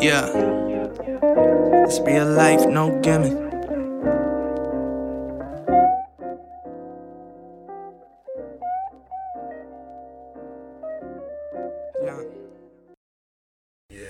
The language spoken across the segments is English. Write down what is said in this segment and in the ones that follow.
Yeah. It's real life, no gimmick. Yeah. Yeah.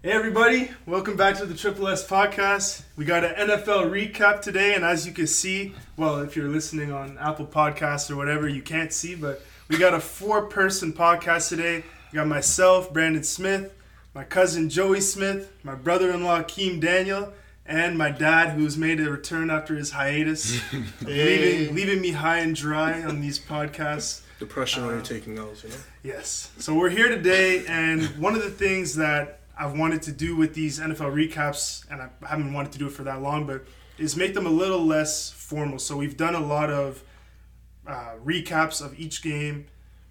Hey everybody, welcome back to the Triple S podcast. We got an NFL recap today, and as you can see, well, if you're listening on Apple Podcasts or whatever, you can't see, but we got a four-person podcast today. We got myself, Brandon Smith, my cousin Joey Smith, my brother-in-law Keem Daniel, and my dad, who's made a return after his hiatus, leaving leaving me high and dry on these podcasts. Depression when you're taking L's, you know? Yes. So we're here today, and one of the things that I've wanted to do with these NFL recaps, and I haven't wanted to do it for that long, but is make them a little less formal. So we've done a lot of uh, recaps of each game,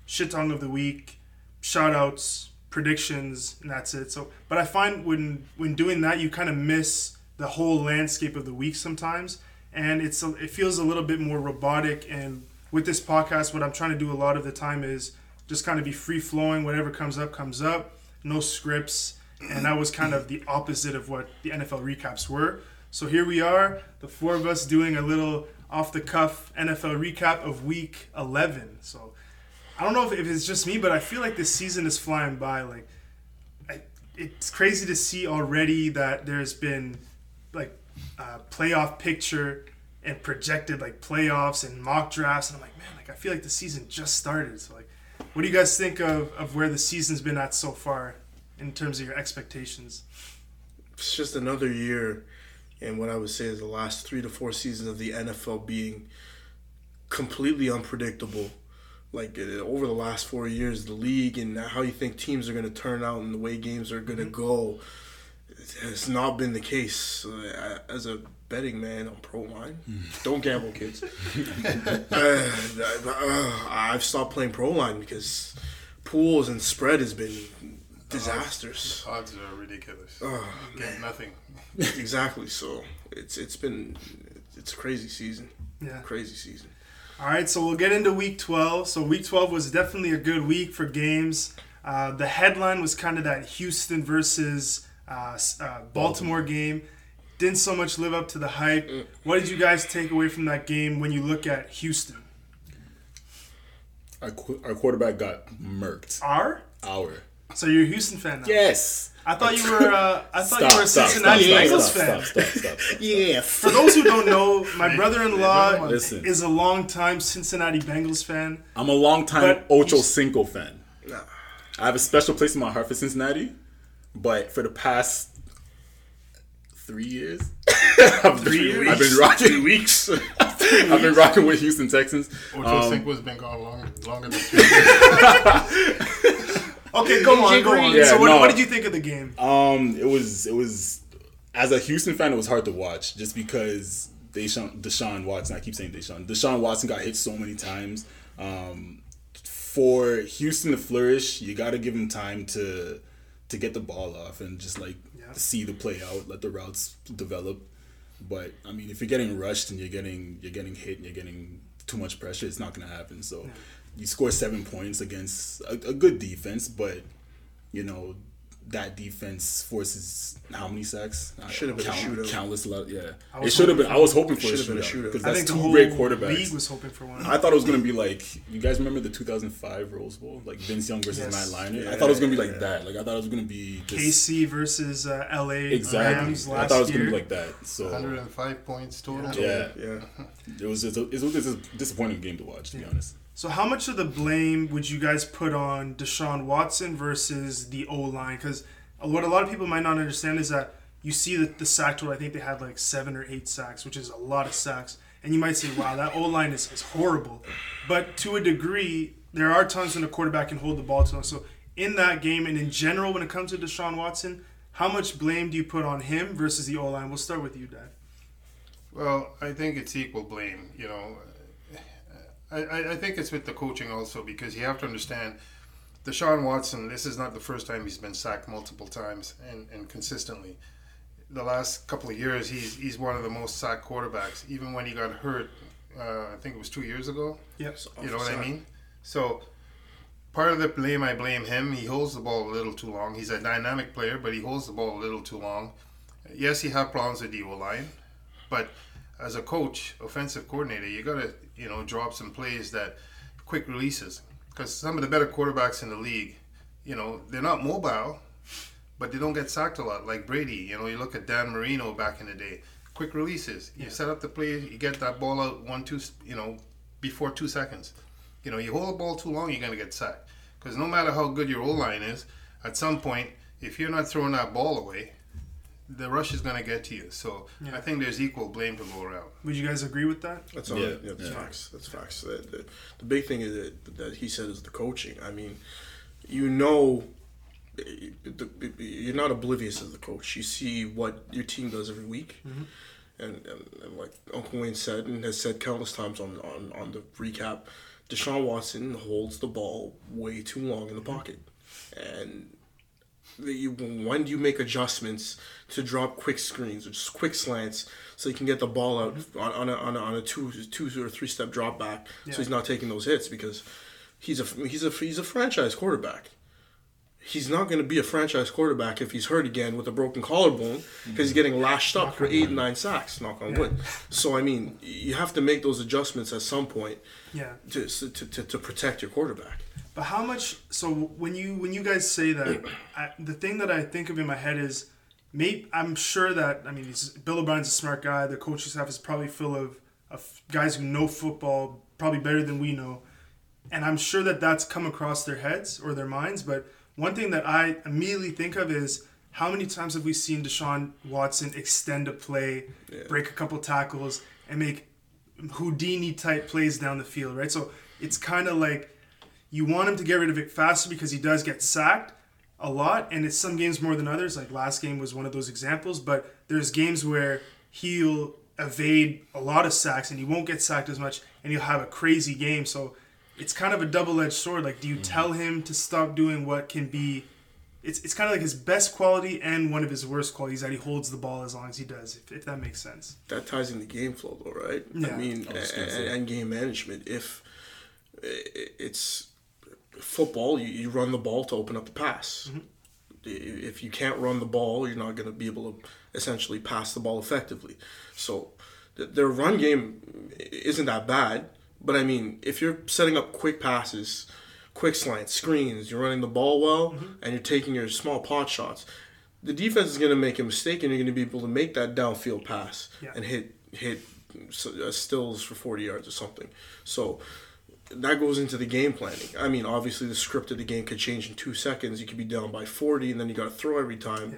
shit tongue of the week, shout outs, predictions, and that's it. So, but I find when when doing that, you kind of miss the whole landscape of the week sometimes, and it's a, it feels a little bit more robotic. And with this podcast, what I'm trying to do a lot of the time is just kind of be free flowing. Whatever comes up, comes up. No scripts, and that was kind of the opposite of what the NFL recaps were. So here we are, the four of us doing a little off the cuff NFL recap of Week 11. So I don't know if, if it's just me, but I feel like this season is flying by. Like, I, it's crazy to see already that there's been like a playoff picture and projected like playoffs and mock drafts, and I'm like, man, like I feel like the season just started. So like, what do you guys think of of where the season's been at so far in terms of your expectations? It's just another year, and what I would say is the last three to four seasons of the NFL being completely unpredictable. Like uh, over the last four years, the league and how you think teams are going to turn out and the way games are going to go, it has not been the case. Uh, as a betting man on pro line, don't gamble, kids. uh, uh, I've stopped playing pro line because pools and spread has been disasters. Odds are ridiculous. Oh, Get nothing. exactly. So it's it's been it's a crazy season. Yeah. Crazy season. All right, so we'll get into week 12. So, week 12 was definitely a good week for games. Uh, the headline was kind of that Houston versus uh, uh, Baltimore game. Didn't so much live up to the hype. What did you guys take away from that game when you look at Houston? Our, qu- our quarterback got murked. Our? Our. So you're a Houston fan now? Yes. I thought you were. Uh, I thought Stop, you were a stop, Cincinnati stop, Bengals fan. Stop, stop, stop, stop. Yes. For those who don't know, my brother-in-law Listen. is a long-time Cincinnati Bengals fan. I'm a long time But Ocho Cinco fan. I have a special place in my heart for Cincinnati, but for the past three years, I've Three been, I've weeks. been rocking. Three weeks. I've been rocking with Houston Texans. Ocho Um, Cinco's been gone long, longer than two years. Okay, go on, go on. Yeah, so what, no. what did you think of the game? Um, it was it was as a Houston fan, it was hard to watch just because Deshaun, Deshaun Watson. I keep saying Deshaun. Deshaun Watson got hit so many times. Um, for Houston to flourish, you got to give him time to to get the ball off and just like Yeah. see the play out, let the routes develop. But I mean, if you're getting rushed and you're getting you're getting hit and you're getting too much pressure, it's not gonna happen. So you score seven points against a, a good defense, but you know that defense forces how many sacks? Should have been a count- shootout. Countless, lot, yeah. It should have been. I was hoping for a Should have been shootout shootout. because I that's two great quarterbacks. league was hoping for one. I thought it was gonna be like you guys remember the 2005 Rose Bowl, like Vince Young versus Yes. Matt Leinart. I thought it was gonna be like yeah. that. Like I thought it was gonna be this, KC versus uh, LA exactly. Rams I thought it was gonna be like that. So 105 points total. yeah, Yeah. it was just a, it was just a disappointing game to watch. To be honest, so how much of the blame would you guys put on Deshaun Watson versus the O line? Because what a lot of people might not understand is that you see the, the sack total. I think they had like seven or eight sacks, which is a lot of sacks. And you might say, "Wow, that O line is, is horrible." But to a degree, there are times when a quarterback can hold the ball too long. So in that game and in general, when it comes to Deshaun Watson, how much blame do you put on him versus the O line? We'll start with you, Dad. Well, I think it's equal blame. You know, I, I, think it's with the coaching also because you have to understand, Deshaun Watson. This is not the first time he's been sacked multiple times and, and consistently. The last couple of years, he's he's one of the most sacked quarterbacks. Even when he got hurt, uh, I think it was two years ago. Yes. You know what I mean? So part of the blame I blame him. He holds the ball a little too long. He's a dynamic player, but he holds the ball a little too long. Yes, he have problems with the O line, but as a coach, offensive coordinator, you gotta you know drop some plays that quick releases because some of the better quarterbacks in the league, you know, they're not mobile, but they don't get sacked a lot. Like Brady, you know, you look at Dan Marino back in the day, quick releases. You set up the play, you get that ball out one two, you know, before two seconds. You know, you hold the ball too long, you're gonna get sacked. Because no matter how good your O line is, at some point, if you're not throwing that ball away, the rush is going to get to you. So Yeah. I think there's equal blame to go around. Would you guys agree with that? That's all. Yeah, Yeah, that's yeah. facts. That's facts. The, the, the big thing is that, that he said is the coaching. I mean, you know, you're not oblivious as the coach. You see what your team does every week, mm-hmm. and, and, and like Uncle Wayne said and has said countless times on on, on the recap, Deshaun Watson holds the ball way too long in the mm-hmm. pocket, and that you, when do you make adjustments to drop quick screens or just quick slants so you can get the ball out on, on, a, on, a, on a two two or three step drop back Yeah. so he's not taking those hits because he's a he's a he's a franchise quarterback. He's not going to be a franchise quarterback if he's hurt again with a broken collarbone because he's getting lashed up for eight and nine sacks. Knock on Yeah. wood. So I mean, you have to make those adjustments at some point Yeah. to to, to, to protect your quarterback. But how much? So when you when you guys say that, I, the thing that I think of in my head is, maybe I'm sure that I mean, Bill O'Brien's a smart guy. The coaching staff is probably full of, of guys who know football probably better than we know, and I'm sure that that's come across their heads or their minds. But one thing that I immediately think of is how many times have we seen Deshaun Watson extend a play, break a couple tackles, and make Houdini type plays down the field, right? So it's kind of like you want him to get rid of it faster because he does get sacked a lot, and it's some games more than others. Like last game was one of those examples, but there's games where he'll evade a lot of sacks and he won't get sacked as much, and he'll have a crazy game. So it's kind of a double-edged sword. Like, do you mm. tell him to stop doing what can be? It's, it's kind of like his best quality and one of his worst qualities that he holds the ball as long as he does, if, if that makes sense. that ties into game flow though right Yeah. i mean I and, and game management if it's football you, you run the ball to open up the pass Mm-hmm. If you can't run the ball you're not going to be able to essentially pass the ball effectively so th- their run game isn't that bad but i mean if you're setting up quick passes quick slants screens you're running the ball well Mm-hmm. and you're taking your small pot shots the defense is going to make a mistake and you're going to be able to make that downfield pass Yeah. and hit hit uh, Stills for 40 yards or something so that goes into the game planning i mean obviously the script of the game could change in two seconds you could be down by 40 and then you got to throw every time Yeah.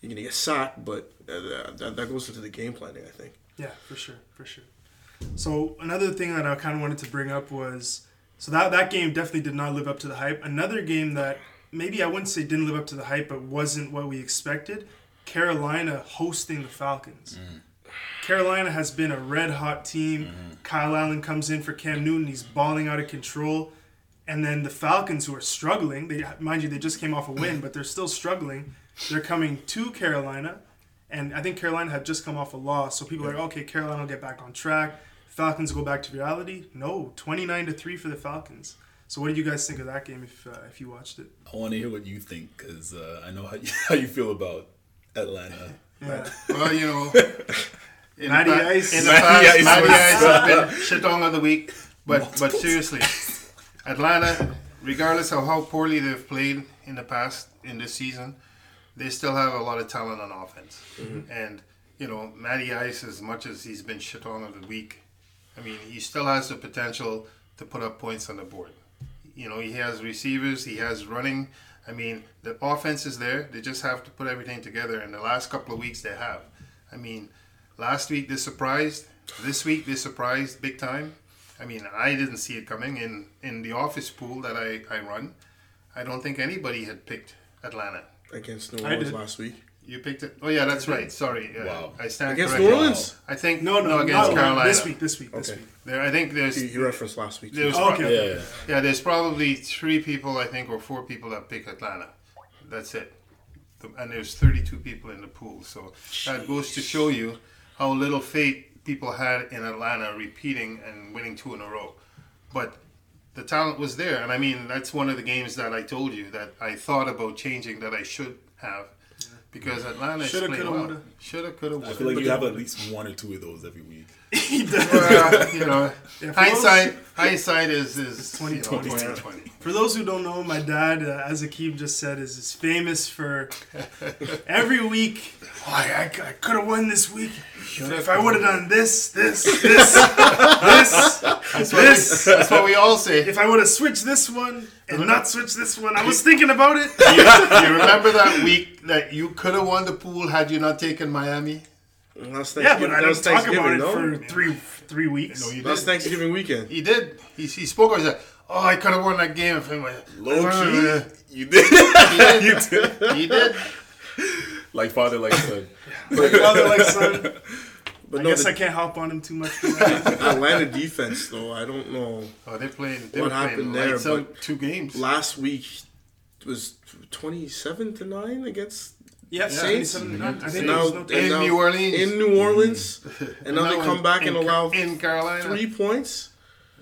you're going to get sacked but uh, that, that goes into the game planning i think Yeah, for sure, for sure. So another thing that I kind of wanted to bring up was so that that game definitely did not live up to the hype. Another game that maybe I wouldn't say didn't live up to the hype, but wasn't what we expected. Carolina hosting the Falcons. Carolina has been a red hot team. Kyle Allen comes in for Cam Newton. He's balling out of control. And then the Falcons, who are struggling, they mind you, they just came off a win, but they're still struggling. They're coming to Carolina, and I think Carolina had just come off a loss. So people are like, okay, Carolina will get back on track. Falcons go back to reality. No, twenty nine to three for the Falcons. So what did you guys think of that game if uh, if you watched it? I want to hear what you think because uh, I know how you, how you feel about Atlanta. Yeah. Well, you know, in Matty the, pa- Ice. in the past, Ice Matty Ice has been shit on of the week. But but seriously, Atlanta, regardless of how poorly they've played in the past in this season, they still have a lot of talent on offense. And you know, Matty Ice, as much as he's been shit on of the week, I mean, he still has the potential to put up points on the board. You know, he has receivers, he has running. I mean, the offense is there. They just have to put everything together. And the last couple of weeks, they have. I mean, last week they surprised. This week they surprised big time. I mean, I didn't see it coming in in the office pool that I, I run. I don't think anybody had picked Atlanta. against New Orleans last week You picked it. Oh yeah, that's right. Sorry. Uh, Wow. I stand against corrected. New Orleans I think No, no, against no, Carolina. This week, this week, this Okay. week. There, I think there's you, you referenced last week too. there's Oh, pro- okay. Yeah, yeah. yeah, there's probably three people I think or four people that pick Atlanta. That's it. The- And there's 32 people in the pool, so that goes to show you how little faith people had in Atlanta repeating and winning two in a row. But the talent was there, and I mean that's one of the games that I told you that I thought about changing that I should have. Because Atlanta Shoulda, coulda, well. woulda. Shoulda, coulda, I woulda. feel like you have at least one or two of those every week. Well, you know, hindsight, hindsight is is 2020. 2020. For those who don't know, my dad, uh, as Akeem just said, is, is famous for every week. Oh, I, I, could have won this week if I would have done this, this, this, this, That's what, we, this. that's what we all say. If I would have switched this one and not switched this one, I was thinking about it. you, you remember that week that you could have won the pool had you not taken Miami? That's Yeah, but I was didn't talk about it no? for three three weeks. No, you That's did. Thanksgiving weekend. He did. He, he spoke. He said, "Oh, I could have won that game if I went." Low key, oh, you did. He did. He did. Like father, like son. Like father, like son. But I no, guess the I can't hop on him too much. Atlanta defense, though, I don't know. Oh, they're playing. They What were playing happened there, lights out two games. Last week was 27 to 9 against Yeah, Saints. 77 mm-hmm. I think And now, no In now- New Orleans. In New Orleans. Mm-hmm. And now they come in- back in and Ca- allow in Carolina. three points.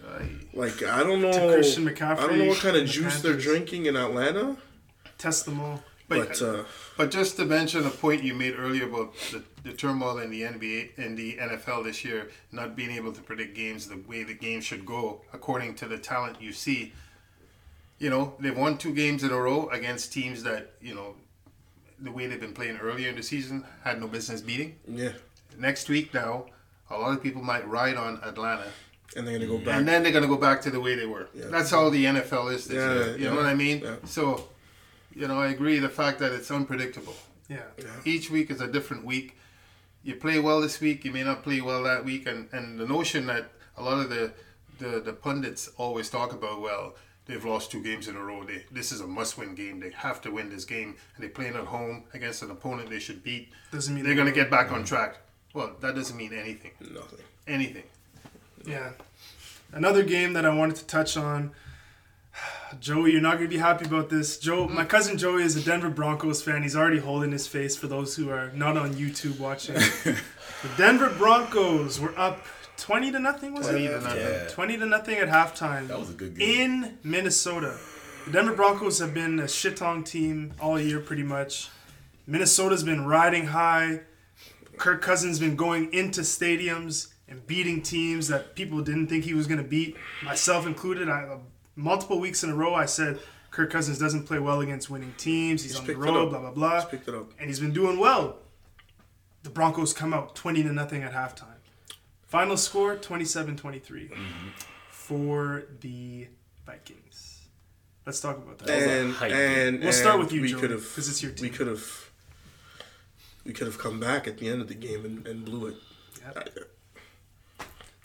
Aye. Like, I don't know. Christian McCaffrey I don't know what kind of and the juice they're drinking in Atlanta. test them all. But, uh, But just to mention a point you made earlier about the, the turmoil in the NBA in the NFL this year, not being able to predict games the way the game should go according to the talent you see. You know, they've won two games in a row against teams that, you know, the way they've been playing earlier in the season had no business beating. yeah. Next week now, a lot of people might ride on Atlanta. And they're going to go back. And then they're going to go back to the way they were. Yeah. That's all the NFL is this Yeah, year. You yeah. know what I mean? Yeah. So, you know, I agree the fact that it's unpredictable. Yeah. Each week is a different week. You play well this week, you may not play well that week, and, and the notion that a lot of the, the, the pundits always talk about, well, they've lost two games in a row. They, this is a must-win game. They have to win this game, and they're playing at home against an opponent they should beat. Doesn't mean they're going to get back on mm. track. Well, that doesn't mean anything. Nothing. Anything. Yeah. Another game that I wanted to touch on. Joey, you're not going to be happy about this. Joe, mm-hmm. my cousin Joey is a Denver Broncos fan. He's already holding his face for those who are not on YouTube watching. the Denver Broncos were up 20 to nothing, was 20 it? to nothing. Yeah. 20 to nothing at halftime. That was a good game. In Minnesota. The Denver Broncos have been a shitong team all year, pretty much. Minnesota's been riding high. Kirk Cousins has been going into stadiums and beating teams that people didn't think he was going to beat, myself included. I, multiple weeks in a row, I said Kirk Cousins doesn't play well against winning teams. He's, He's on the picked road, blah blah blah, He's picked it up. and he's been doing well. The Broncos come out twenty to nothing at halftime. Final score 27-23 for the Vikings. Let's talk about that. was a And, hype and, We'll start and with you, we Joey, could have 'cause it's your We could have we could have come back at the end of the game and, and blew it. Yep.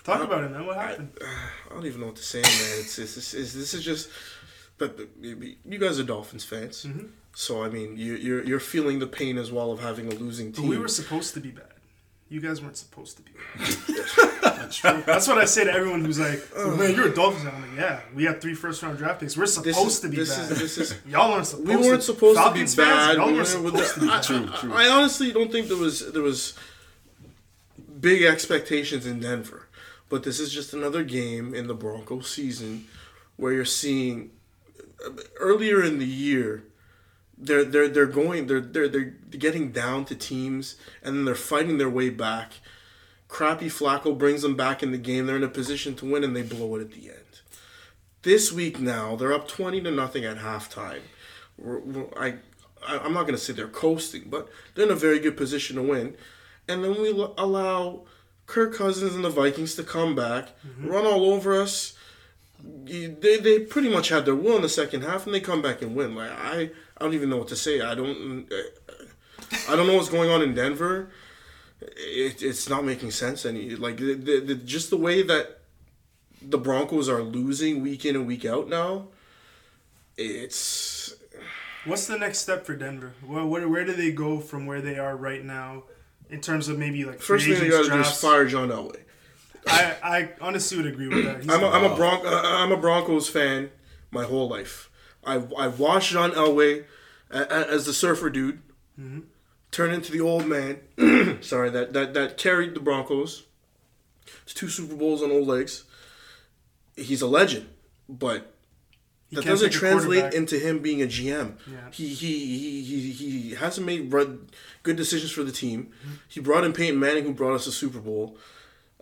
I, Talk about it, man. What happened? I don't even know what to say, man. It's, it's, it's, it's this is just. But, but you guys are Dolphins fans, Mm-hmm. so I mean, you, you're you're feeling the pain as well of having a losing But team. we were supposed to be bad. You guys weren't supposed to be. That's true. That's what I say to everyone who's like, oh, "Man, you're a Dolphins." fan." I'm like, "Yeah, we had three first round draft picks. We're this supposed is, to be this bad. is this is y'all weren't supposed. we weren't to. supposed Falcons to be bad. Y'all We were weren't- supposed with to be I, bad. True, true. I honestly don't think there was there was big expectations in Denver, but this is just another game in the Broncos season where you're seeing earlier in the year they're they're they're going they're they're they're getting down to teams and then they're fighting their way back. Crappy Flacco brings them back in the game. They're in a position to win and they blow it at the end. This week now they're up twenty to nothing at halftime. We're, we're, I, I'm not gonna say they're coasting, but they're in a very good position to win. And then we allow Kirk Cousins and the Vikings to come back, mm-hmm. run all over us. They, they pretty much had their will in the second half, and they come back and win. Like I, I don't even know what to say. I don't, uh, I don't know what's going on in Denver. It, it's not making sense any. Like the, the, the, just the way that the Broncos are losing week in and week out now. It's What's the next step for Denver? Where, where, where do they go from where they are right now, in terms of maybe like first thing agents, got to do is fire John Elway. I, I honestly would agree with that. He's I'm a, I'm a. Bron- uh, I'm a Broncos fan my whole life. I I watched John Elway as the surfer dude turn into the old man. sorry, that, that that carried the Broncos to two Super Bowls on old legs. He's a legend. but He that doesn't translate into him being a GM. Yeah. He, he he he he hasn't made good decisions for the team. He brought in Peyton Manning, who brought us a Super Bowl.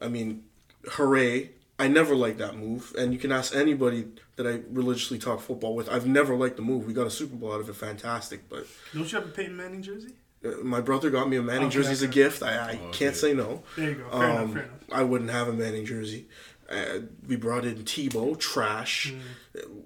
I mean, hooray! I never liked that move, and you can ask anybody that I religiously talk football with. I've never liked the move. We got a Super Bowl out of it, fantastic. But Don't you have a Peyton Manning jersey? uh, my brother got me a Manning Okay, jersey as a gift. I, I Okay. can't say no. There you go. Fair enough. Um, Fair enough. I wouldn't have a Manning jersey. Uh, we brought in Tebow, trash. Hmm.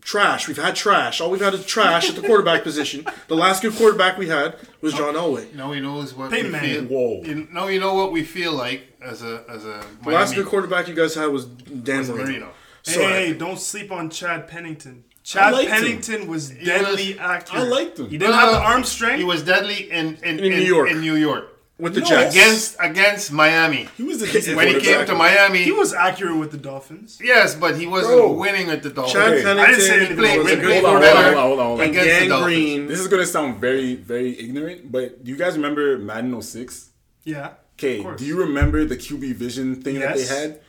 Trash. We've had trash. All we've had is trash at the quarterback position. The last good quarterback we had was John Elway. Now he knows what Peyton we Manning. feel. Whoa. You, now you know what we feel like as a as a The last good quarterback you guys had was Dan as Marino. Marino. Hey, So hey, don't sleep on Chad Pennington. Chad liked him. Pennington was deadly accurate. I liked him. He didn't have the arm strength. He was deadly in in, In New York. In New York with the No, Jets. against against Miami. He was a decent When he came to Miami, He was accurate with the Dolphins. yes, but he wasn't Bro. winning with the Dolphins. Chad Pennington I didn't say anything was about a Red good Bull. Hold on, hold on, hold on, hold on. And Against the Dolphins. Green. This is gonna sound very, very ignorant, but do you guys remember Madden 06? Yeah. Okay, do you remember the QB vision thing that they had?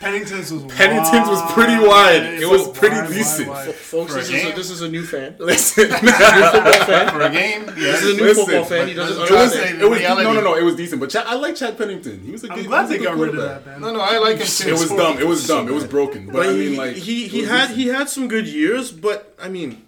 Pennington's was Pennington's was pretty wide. wide. It was pretty Wide, wide, decent. wide. Folks, this is, a, this is a new fan. Listen, for a game. This is a new Listen, football fan. He but- doesn't but it was, it was reality- no, no, no. It was decent, but Chad, I like Chad Pennington. He was a good. I'm glad they got rid of quarterback. that, man. No, no, I like him too. It was dumb. It was dumb. It was broken. But, But I mean, like he, he had decent. he had some good years, but I mean,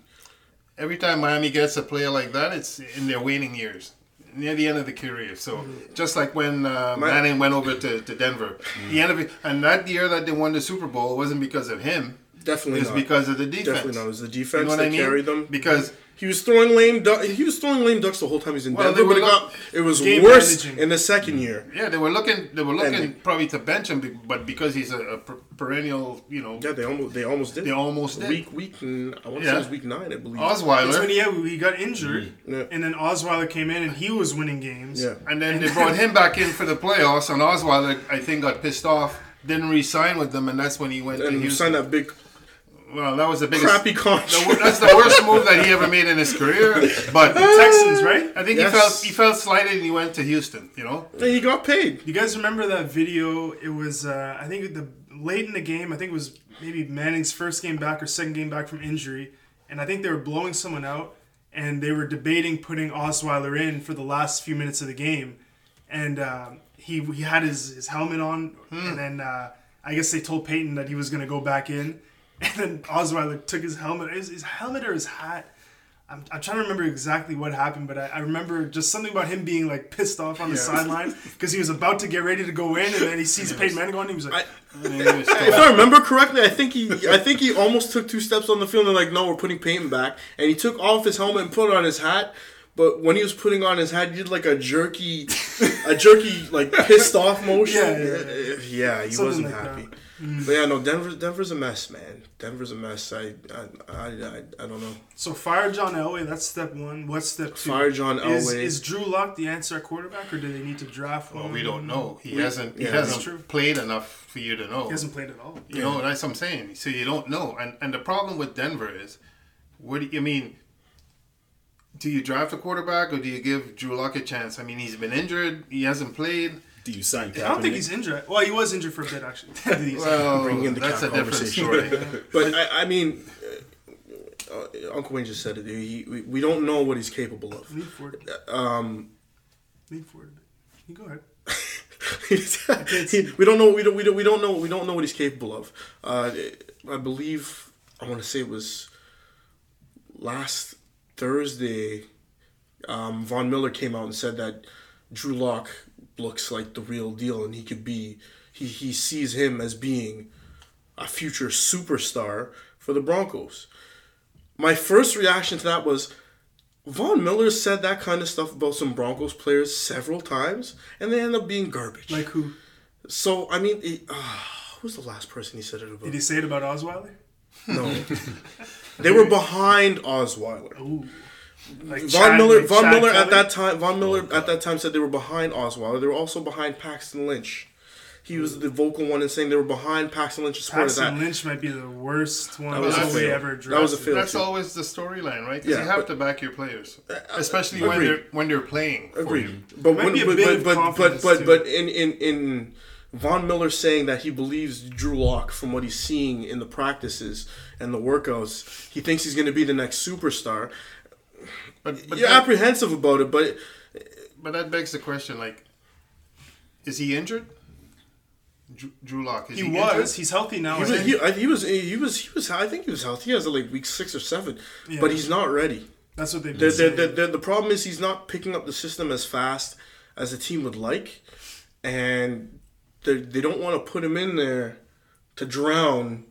Every time Miami gets a player like that, it's in their waning years, near the end of the career. So Mm-hmm. just like when uh, My- Manning went over to, to Denver, Mm. the end of it, and that year that they won the Super Bowl wasn't because of him. definitely It's not. because of the defense. definitely not. It was the You defense know that I mean? carried them. Because He was throwing lame. Du- he was throwing lame ducks the whole time he's in Well, Denver. But it, got, it was worse managing. in the second year. yeah, they were looking. They were looking And- probably to bench him, but because he's a, a per- perennial, you know, Yeah, they almost they almost did. they almost did. week week. mm, I want to Yeah. say it was week nine, I believe. That's Osweiler, when he, yeah, he got injured, Mm-hmm. Yeah. and then Osweiler came in and he was winning games. Yeah. and then they brought him back in for the playoffs, and Osweiler, I think, got pissed off, didn't re-sign with them, and that's when he went and you Houston. signed that big Well, that was the biggest. crappy the, that's the worst move that he ever made in his career. But Texans, right? I think Yes. he felt he felt slighted and he went to Houston. You know, and he got paid. You guys remember that video? It was, uh, I think, the late in the game. I think it was maybe Manning's first game back or second game back from injury, and I think they were blowing someone out, and they were debating putting Osweiler in for the last few minutes of the game, and uh, he he had his, his helmet on, and then uh, I guess they told Peyton that he was going to go back in, and then Osweiler took his helmet, his, his helmet or his hat. I'm, I'm trying to remember exactly what happened, but I, I remember just something about him being like pissed off on the sideline because he was about to get ready to go in, and then he sees Peyton Manning going, and he was like, I- And he If I remember correctly, I think he I think he almost took two steps on the field and like, no, we're putting Peyton back, and he took off his helmet and put on his hat. But when he was putting on his hat, he did like a jerky, a jerky like pissed off motion. Yeah, yeah, Yeah, he Something wasn't like happy. that. Mm. But yeah, no, Denver, Denver's a mess, man. Denver's a mess. I, I, I, I, I don't know. So fire John Elway. That's step one. What's step two? Fire John Elway. is Drew Lock the answer at quarterback, or do they need to draft one? well, we don't know. He We- hasn't. He yeah, that's hasn't true. played enough for you to know. He hasn't played at all. You know, that's what I'm saying. So you don't know. And and the problem with Denver is, what do you I mean? Do you draft a quarterback or do you give Drew Lock a chance? I mean, he's been injured. He hasn't played. Do you sign? I don't think he's injured. Well, he was injured for a bit actually. He's- Well, Bring in the that's cap a different conversation. story. But I, I mean, uh, uh, Uncle Wayne just said it. He, we, we don't know what he's capable of. Lean forward. a. Um, Lean forward a bit. You go ahead. he- we don't know. We don't. We don't. We don't know. We don't know what he's capable of. Uh, I believe. I want to say it was last Thursday. Um, Von Miller came out and said that Drew Lock looks like the real deal, and he could be. He he sees him as being a future superstar for the Broncos. My first reaction to that was. Von Miller said that kind of stuff about some Broncos players several times, and they end up being garbage. Like who? So I mean, it, uh, who's the last person he said it about? Did he say it about Osweiler? No, they were behind Osweiler. Ooh. Like Von Chad- Miller, like Von Chad Miller at that time, Von Miller oh, at that time said they were behind Osweiler. They were also behind Paxton Lynch. He was the vocal one in saying they were behind Paxton Lynch. Supported Paxton that. Lynch might be the worst one That was a Elway fail. ever drafted. That was a fail. That's too. always the storyline, right? 'Cause Yeah, you have but- to back your players, uh, uh, especially when they're when they're playing. for you. Agreed. But when, be a but, bit but, but, but, but, too. but in in in Von Miller saying that he believes Drew Lock from what he's seeing in the practices and the workouts. He thinks he's going to be the next superstar. But but You're that, apprehensive about it, but but that begs the question: like, is he injured? Drew, Drew Lock. Is He he, was. Injured? He's healthy now. he was, he, I- he was he was he was I think he was healthy. He has like week six or seven, Yeah. but he's not ready. That's what they've The, been the, saying. the, the, the problem is he's not picking up the system as fast as the team would like, and they they don't want to put him in there to drown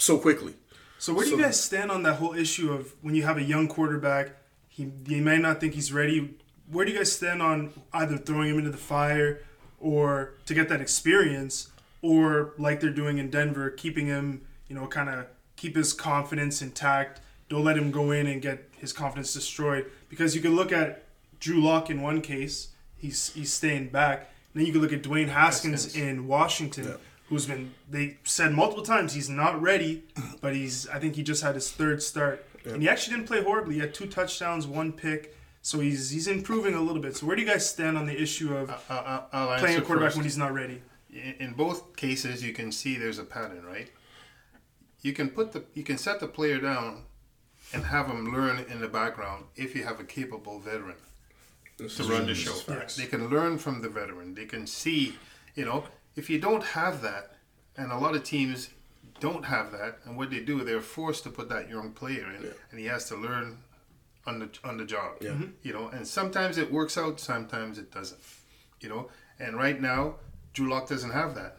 so quickly. So where do you guys stand on that whole issue of when you have a young quarterback, he you may not think he's ready. Where do you guys stand on either throwing him into the fire or to get that experience, or like they're doing in Denver, keeping him, you know, kind of keep his confidence intact. Don't let him go in and get his confidence destroyed. Because you can look at Drew Lock in one case, he's he's staying back. And Then you can look at Dwayne Haskins, Haskins. in Washington, who's been they said multiple times he's not ready, but he's I think he just had his third start. And he actually didn't play horribly. He had two touchdowns, one pick. So he's he's improving a little bit. So where do you guys stand on the issue of I- I- I'll playing a quarterback first. when he's not ready? in in both cases you can see there's a pattern right you can put the you can set the player down and have him learn in the background if you have a capable veteran to run the show facts. they can learn from the veteran they can see you know if you don't have that and a lot of teams don't have that and what they do they're forced to put that young player in and he has to learn on the on the job Yeah. Mm-hmm. you know and sometimes it works out sometimes it doesn't you know. And right now, Drew Lock doesn't have that.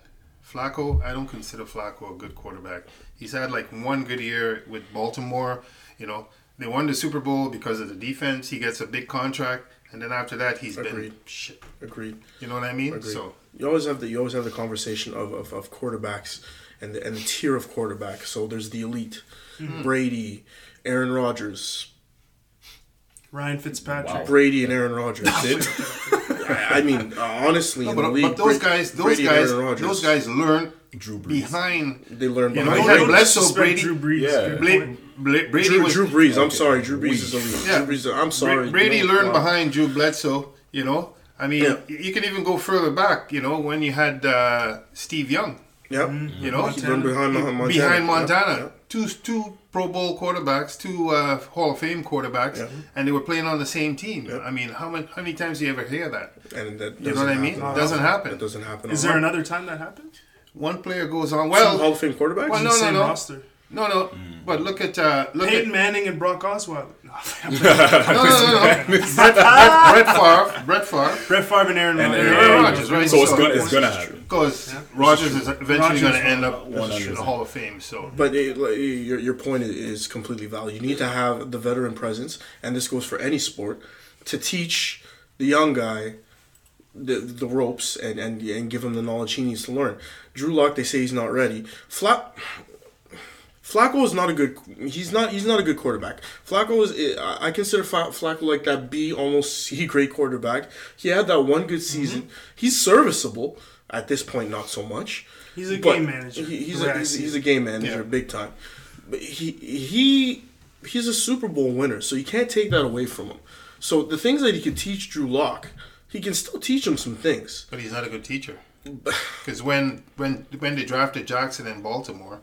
Flacco, I don't consider Flacco a good quarterback. He's had like one good year with Baltimore. You know, they won the Super Bowl because of the defense. He gets a big contract, and then after that, he's Agreed. been shit. Agreed. You know what I mean? Agreed. So You always have the you always have the conversation of, of, of quarterbacks and the, and the tier of quarterbacks. So there's the elite, Mm-hmm. Brady, Aaron Rodgers, Ryan Fitzpatrick. Wow. Brady and Aaron Rodgers. I, I mean, uh, honestly, in but, the league, but those Bra- guys, those Brady guys, those guys learn Drew Brees. behind. they learn You know, behind. he had don't Bledsoe, Brady- Drew Brees. Yeah. Bla- Bla- Brady Drew, was Drew Brees. I'm Okay. sorry, Drew Brees We- is elite. Yeah. Drew Brees. I'm sorry. Brady No, learned wow. behind Drew Bledsoe. You know, I mean, Yeah. you can even go further back. You know, when you had uh, Steve Young. Yep. You know, He learned behind Montana. behind Montana. yep. Two two Pro Bowl quarterbacks, two uh, Hall of Fame quarterbacks, Yeah. and they were playing on the same team. Yeah. I mean, how many how many times do you ever hear that? And that You know what I mean? happen. Doesn't happen. It doesn't happen. Is there another time that happened? One player goes on. Two Well, Hall of Fame quarterbacks? Well, In no, the no, same no. roster. No, no. Mm. But look at uh, look Peyton at Manning and Brock Osweiler. No, no, no, no, no. Brett, Brett, Brett Favre, Brett Favre, Brett Favre and Aaron And- Rodgers. and- Aaron Rodgers, right? So it's So- gonna it's gonna happen. because Rodgers is eventually Rodgers going to end up in the Hall of Fame. So But it, like, eh, your, your point is- is completely valid. You need to have the veteran presence, and this goes for any sport, to teach the young guy the, the ropes and, and, and give him the knowledge he needs to learn. Drew Lock, they say he's not ready. Fla- Flacco is not a good. He's not. He's not a good quarterback. Flacco is. Eh, I I consider Fa- Flacco like that B, almost C great quarterback. He had that one good mm-hmm. season. He's serviceable at this point, not so much. He's a game manager. he- he's, the way he's, he's a game manager, Yeah. big time. But he he he's a Super Bowl winner, so you can't take that away from him. So the things that he could teach Drew Lock, he can still teach him some things. But he's not a good teacher. Because when when when they drafted Jackson in Baltimore,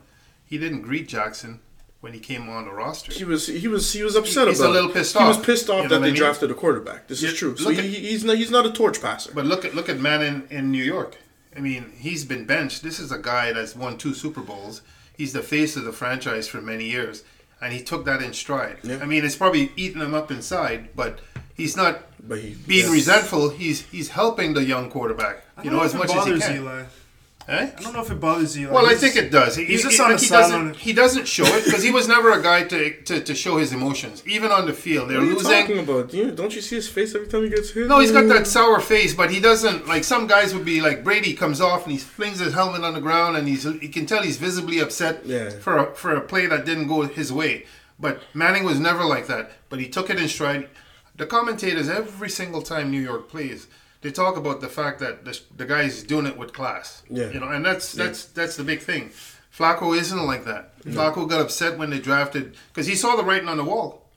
he didn't greet Jackson when he came on the roster. He was he was he was upset He's about. a little it. pissed He was pissed off You know that they I mean? drafted a quarterback. This Yeah, is true. So he, at- he's not he's not a torch passer. But look at look at Manning in New York. I mean, he's been benched. This is a guy that's won two Super Bowls. He's the face of the franchise for many years, and he took that in stride. Yeah. I mean, it's probably eating him up inside, but he's not But he being yeah. resentful. He's he's helping the young quarterback. You know, as much as he can. Eli. Eh? I don't know if it bothers Eli. Well, I think it does. He, he's he- just on like the he doesn't. He doesn't show it because he was never a guy to, to, to show his emotions, even on the field. They're What are you losing. talking about? You, don't you see his face every time he gets hit? No, he's got that sour face, but he doesn't like some guys would be like Brady comes off and he flings his helmet on the ground and he's you can tell he's visibly upset Yeah. for a, for a play that didn't go his way. But Manning was never like that. But he took it in stride. The commentators every single time New York plays, they talk about the fact that the, the is doing it with class. Yeah. you know, and that's that's that's the big thing. Flacco isn't like that. Flacco got upset when they drafted because he saw the writing on the wall.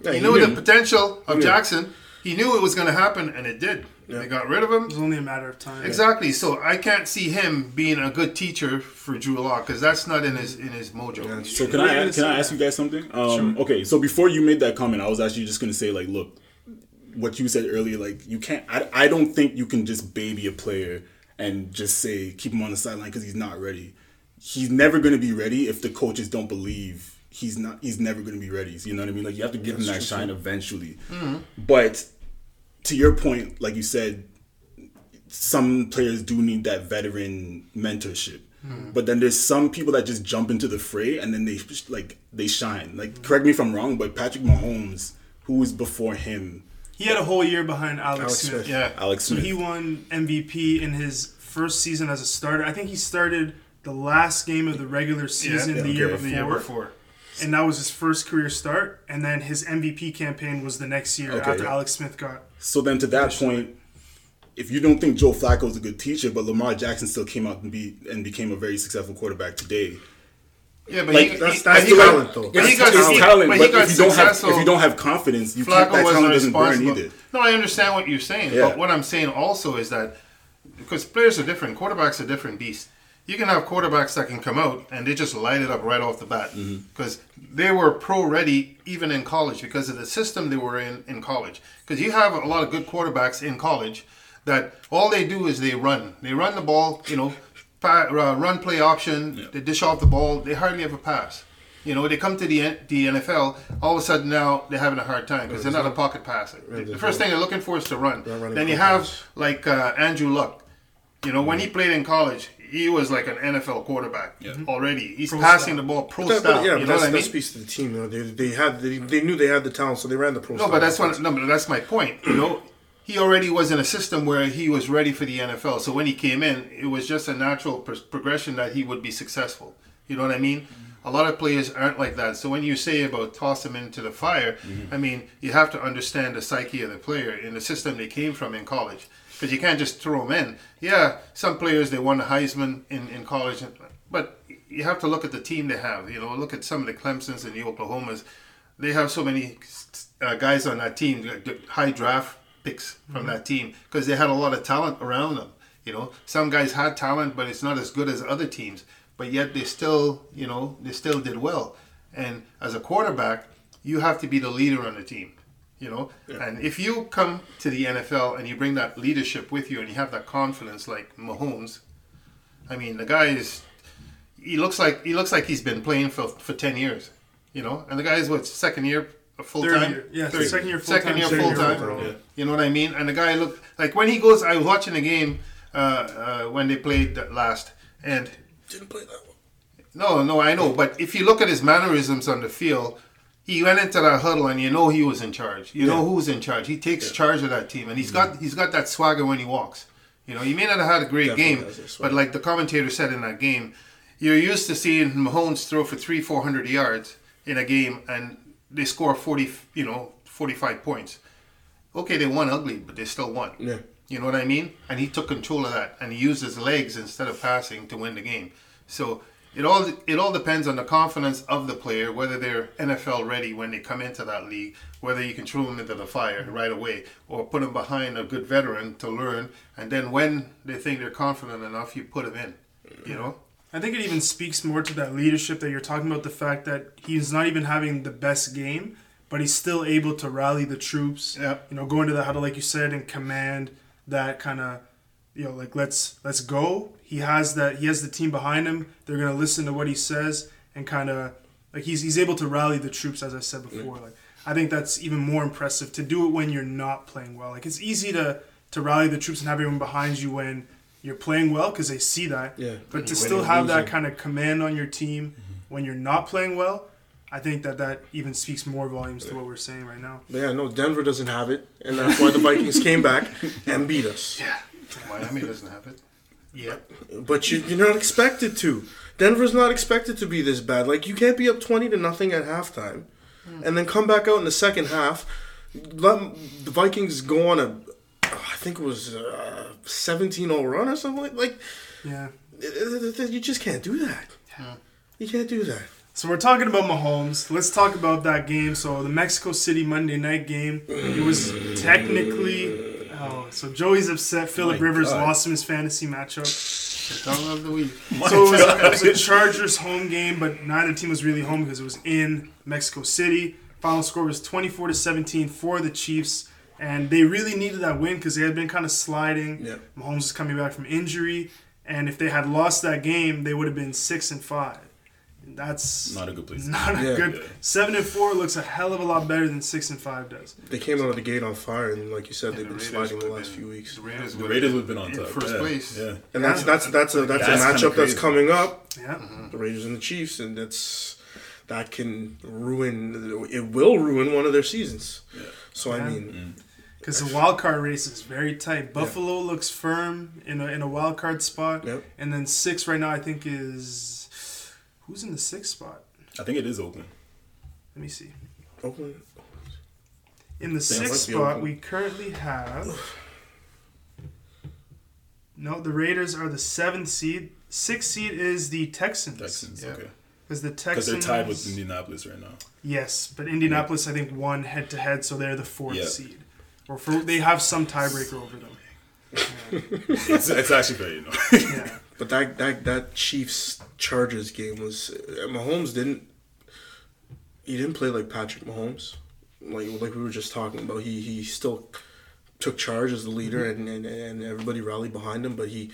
Yeah, he he knew knew. the potential of knew. Jackson. He knew it was going to happen, and it did. They got rid of him. It was only a matter of time. Exactly. So I can't see him being a good teacher for Drew Lock because that's not in his in his mojo. So can I can I ask you guys something? Um, Okay, so before you made that comment, I was actually just gonna say like, look, what you said earlier, like you can't. I, I don't think you can just baby a player and just say keep him on the sideline because he's not ready. He's never gonna be ready if the coaches don't believe he's not. He's never gonna be ready. You know what I mean? Like you have to give him that shine eventually. But to your point, like you said, some players do need that veteran mentorship. But then there's some people that just jump into the fray and then they like they shine. Like correct me if I'm wrong, but Patrick Mahomes, who was before him, He had a whole year behind Alex, Alex Smith. Smith. Yeah. Alex So Smith. he won MVP in his first season as a starter. I think he started the last game of the regular season Yeah, the okay, year the before. year before. And that was his first career start. And then his MVP campaign was the next year Okay. after Alex Smith got. So then to that point, if you don't think Joe Flacco is a good teacher, but Lamar Jackson still came out and be and became a very successful quarterback today. Yeah, but Like, he, that's- that's he got- talent, though. But he got, he- talent, but but, got if you don't have if you don't have confidence, you can't, Flacco that talent doesn't burn either. No, I understand what you're saying, Yeah. but what I'm saying also is that because players are different, quarterbacks are different beasts. You can have quarterbacks that can come out and they just light it up right off the bat Mm-hmm. because they were pro ready even in college because of the system they were in in college. Because you have a lot of good quarterbacks in college that all they do is they run. They run the ball, you know, pa- uh, run play option. They dish off the ball. They hardly ever pass. You know, they come to the the NFL. All of a sudden now they're having a hard time because they're not a pocket passer. The first thing they're looking for is to run. running Then you have pass. like uh, Andrew Luck. You know, when he played in college, he was like an NFL quarterback already. He's Pro passing style. the ball pro That- style. but yeah, you but know that's, what I that mean? speaks to the team. You know, they, they had they, they knew they had the talent, so they ran the pro. No, but that's what. No, but that's my point. You know, he already was in a system where he was ready for the NFL. So when he came in, it was just a natural pro- progression that he would be successful. You know what I mean? A lot of players aren't like that. So when you say about toss them into the fire, I mean you have to understand the psyche of the player in the system they came from in college. Because you can't just throw them in. Yeah, some players they won the Heisman in, in college, but you have to look at the team they have. You know, look at some of the Clemson's and the Oklahomas. They have so many uh, guys on that team, high draft picks from mm-hmm. that team, because they had a lot of talent around them. You know, some guys had talent, but it's not as good as other teams. But yet they still, you know, they still did well. And as a quarterback, you have to be the leader on the team. You know, and if you come to the NFL and you bring that leadership with you and you have that confidence, like Mahomes, I mean, the guy is he looks like he looks like he's been playing for for ten years, you know. And the guy is what second year full Third time, year. Yeah, second year full second time, year full time. overall. Yeah. You know what I mean? And the guy looked like when he goes. I was watching the game uh, uh, when they played that last, and didn't play that one. no, no, I know. But if you look at his mannerisms on the field, he went into that huddle and you know he was in charge. You know who's in charge. He takes charge of that team, and he's got he's got that swagger when he walks. You know, he may not have had a great Definitely game, has but like the commentator said in that game, you're used to seeing Mahomes throw for three, four hundred yards in a game, and they score forty, you know, forty-five points. Okay, they won ugly, but they still won. Yeah. You know what I mean? And he took control of that, and he used his legs instead of passing to win the game. So it all it all depends on the confidence of the player, whether they're NFL ready when they come into that league, whether you can throw them into the fire right away, or put them behind a good veteran to learn, and then when they think they're confident enough, you put them in. You know? I think it even speaks more to that leadership that you're talking about the fact that he's not even having the best game, but he's still able to rally the troops. Yeah. You know, go into the huddle like you said and command that kind of, you know, like let's let's go. He has that. He has the team behind him. They're gonna listen to what he says and kind of like he's he's able to rally the troops as I said before. Like I think that's even more impressive to do it when you're not playing well. Like it's easy to to rally the troops and have everyone behind you when you're playing well because they see that. Yeah. But to still you're have that kind of command on your team mm-hmm. when you're not playing well, I think that that even speaks more volumes to what we're saying right now. But yeah, no, Denver doesn't have it, and that's why the Vikings came back and beat us. Yeah. Miami doesn't have it. Yeah. But you, you're not expected to. Denver's not expected to be this bad. Like you can't be up twenty to nothing at halftime, hmm. and then come back out in the second half. Let the Vikings go on a, I think it was a 17-0 run or something like. Like Yeah. you just can't do that. Yeah. You can't do that. So we're talking about Mahomes. Let's talk about that game. So the Mexico City Monday night game. It was technically, uh, Oh, so Joey's upset. Philip My Rivers God. lost him his fantasy matchup. The tongue of the week. So it was, it was a Chargers home game, but neither team was really home because it was in Mexico City. Final score was 24 to 17 for the Chiefs, and they really needed that win because they had been kind of sliding. Yeah. Mahomes was coming back from injury, and if they had lost that game, they would have been six and five. That's Not a good place. not a Yeah. good. Yeah. Seven and four looks a hell of a lot better than six and five does. They came out of the gate on fire, and like you said, And they've the been Raiders sliding the last been- few weeks. The Raiders, The Raiders have would have been on top. first place. Yeah. And that's that's that's a that's, That's a matchup that's coming up. Yeah. The Raiders and the Chiefs, and that's that can ruin. It will ruin one of their seasons. Yeah. So I Yeah. mean, mm. Because the wild card race is very tight. Buffalo looks firm in a, in a wild card spot. Yep. And then six right now, I think, is. Who's in the sixth spot? I think it is Oakland. Let me see. Oakland. In the sixth spot, Oakland. we currently have. No, the Raiders are the seventh seed. Sixth seed is the Texans. Texans. Yeah. Okay. Because the Because Texans. they're tied with Indianapolis right now. Yes, but Indianapolis, I think, won head to head, so they're the fourth Yeah. seed. Or for, they have some tiebreaker over them. It's, it's actually very annoying. Yeah. But that that that Chiefs Chargers game was uh, Mahomes didn't he didn't play like Patrick Mahomes, like like we were just talking about. He he still took charge as the leader and, and, and everybody rallied behind him, but he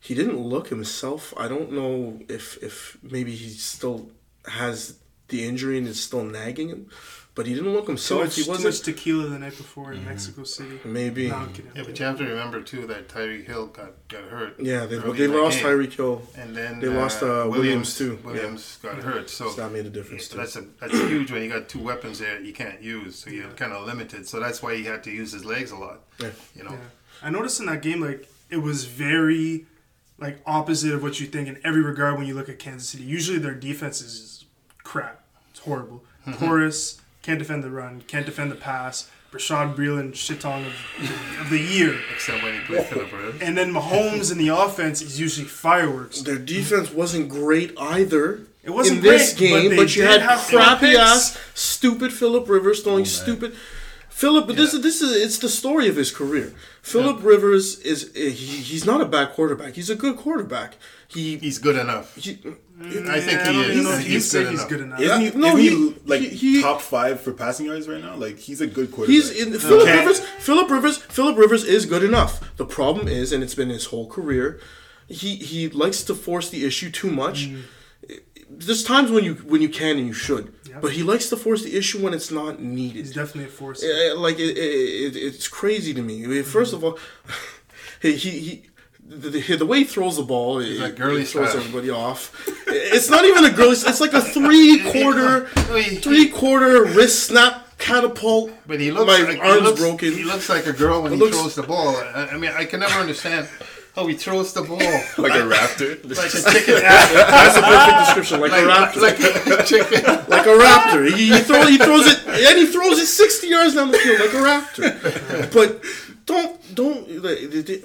he didn't look himself. I don't know if if maybe he still has the injury and is still nagging him, but he didn't look Too himself. much, he wasn't much tequila the night before in mm-hmm. Mexico City. maybe. No, Yeah, but you have to remember too that Tyreek Hill got, got hurt. Yeah, they, they in lost game. Tyreek Hill. and then they lost, uh, uh Williams, too. Williams got hurt, so So that made a difference too. that's a that's huge when you got two weapons there you can't use, so you're kind of limited. So that's why he had to use his legs a lot. Yeah. You know, Yeah. I noticed in that game, like it was very, like opposite of what you think in every regard when you look at Kansas City. Usually their defense is crap. It's horrible. Mm-hmm. Porous, can't defend the run, can't defend the pass. Bashaud Breeland, shitong of, of the year. except when he played Philip Rivers. And then Mahomes in the offense is usually fireworks. Their defense wasn't great either. It wasn't in this great, but game, they but, you did had crappy ass, stupid Philip Rivers throwing oh, man. stupid. Philip, but this is this is it's the story of his career. Philip Rivers is he, he's not a bad quarterback. He's a good quarterback. He, He's good enough. he I think Yeah, he I is. even know I if think you he's say good he's enough. good enough. Isn't he, no, isn't he, he- like he- he- top five for passing yards right now? Like he's a good quarterback. he's in Philip Okay. Rivers. Philip Rivers. Philip Rivers is good enough. The problem is, and it's been his whole career, he he likes to force the issue too much. Mm. There's times when you when you can and you should, Yeah. but he likes to force the issue when it's not needed. He's definitely a force. Like it, it, it, it's crazy to me. I mean, First mm. of all, he he. He the, the, the way he throws the ball, it, like girly it throws everybody off. It's not even a girly. It's like a three quarter, three quarter wrist snap catapult. But he looks My like arm's he looks, broken. He looks like a girl when It he looks- throws the ball. I, I mean, I can never understand how he throws the ball like a raptor. like a chicken. That's a perfect description, like, like, a raptor, like a chicken. like a raptor. He, he, throw, he throws it, and he throws it sixty yards down the field like a raptor. But don't don't. like, the- the-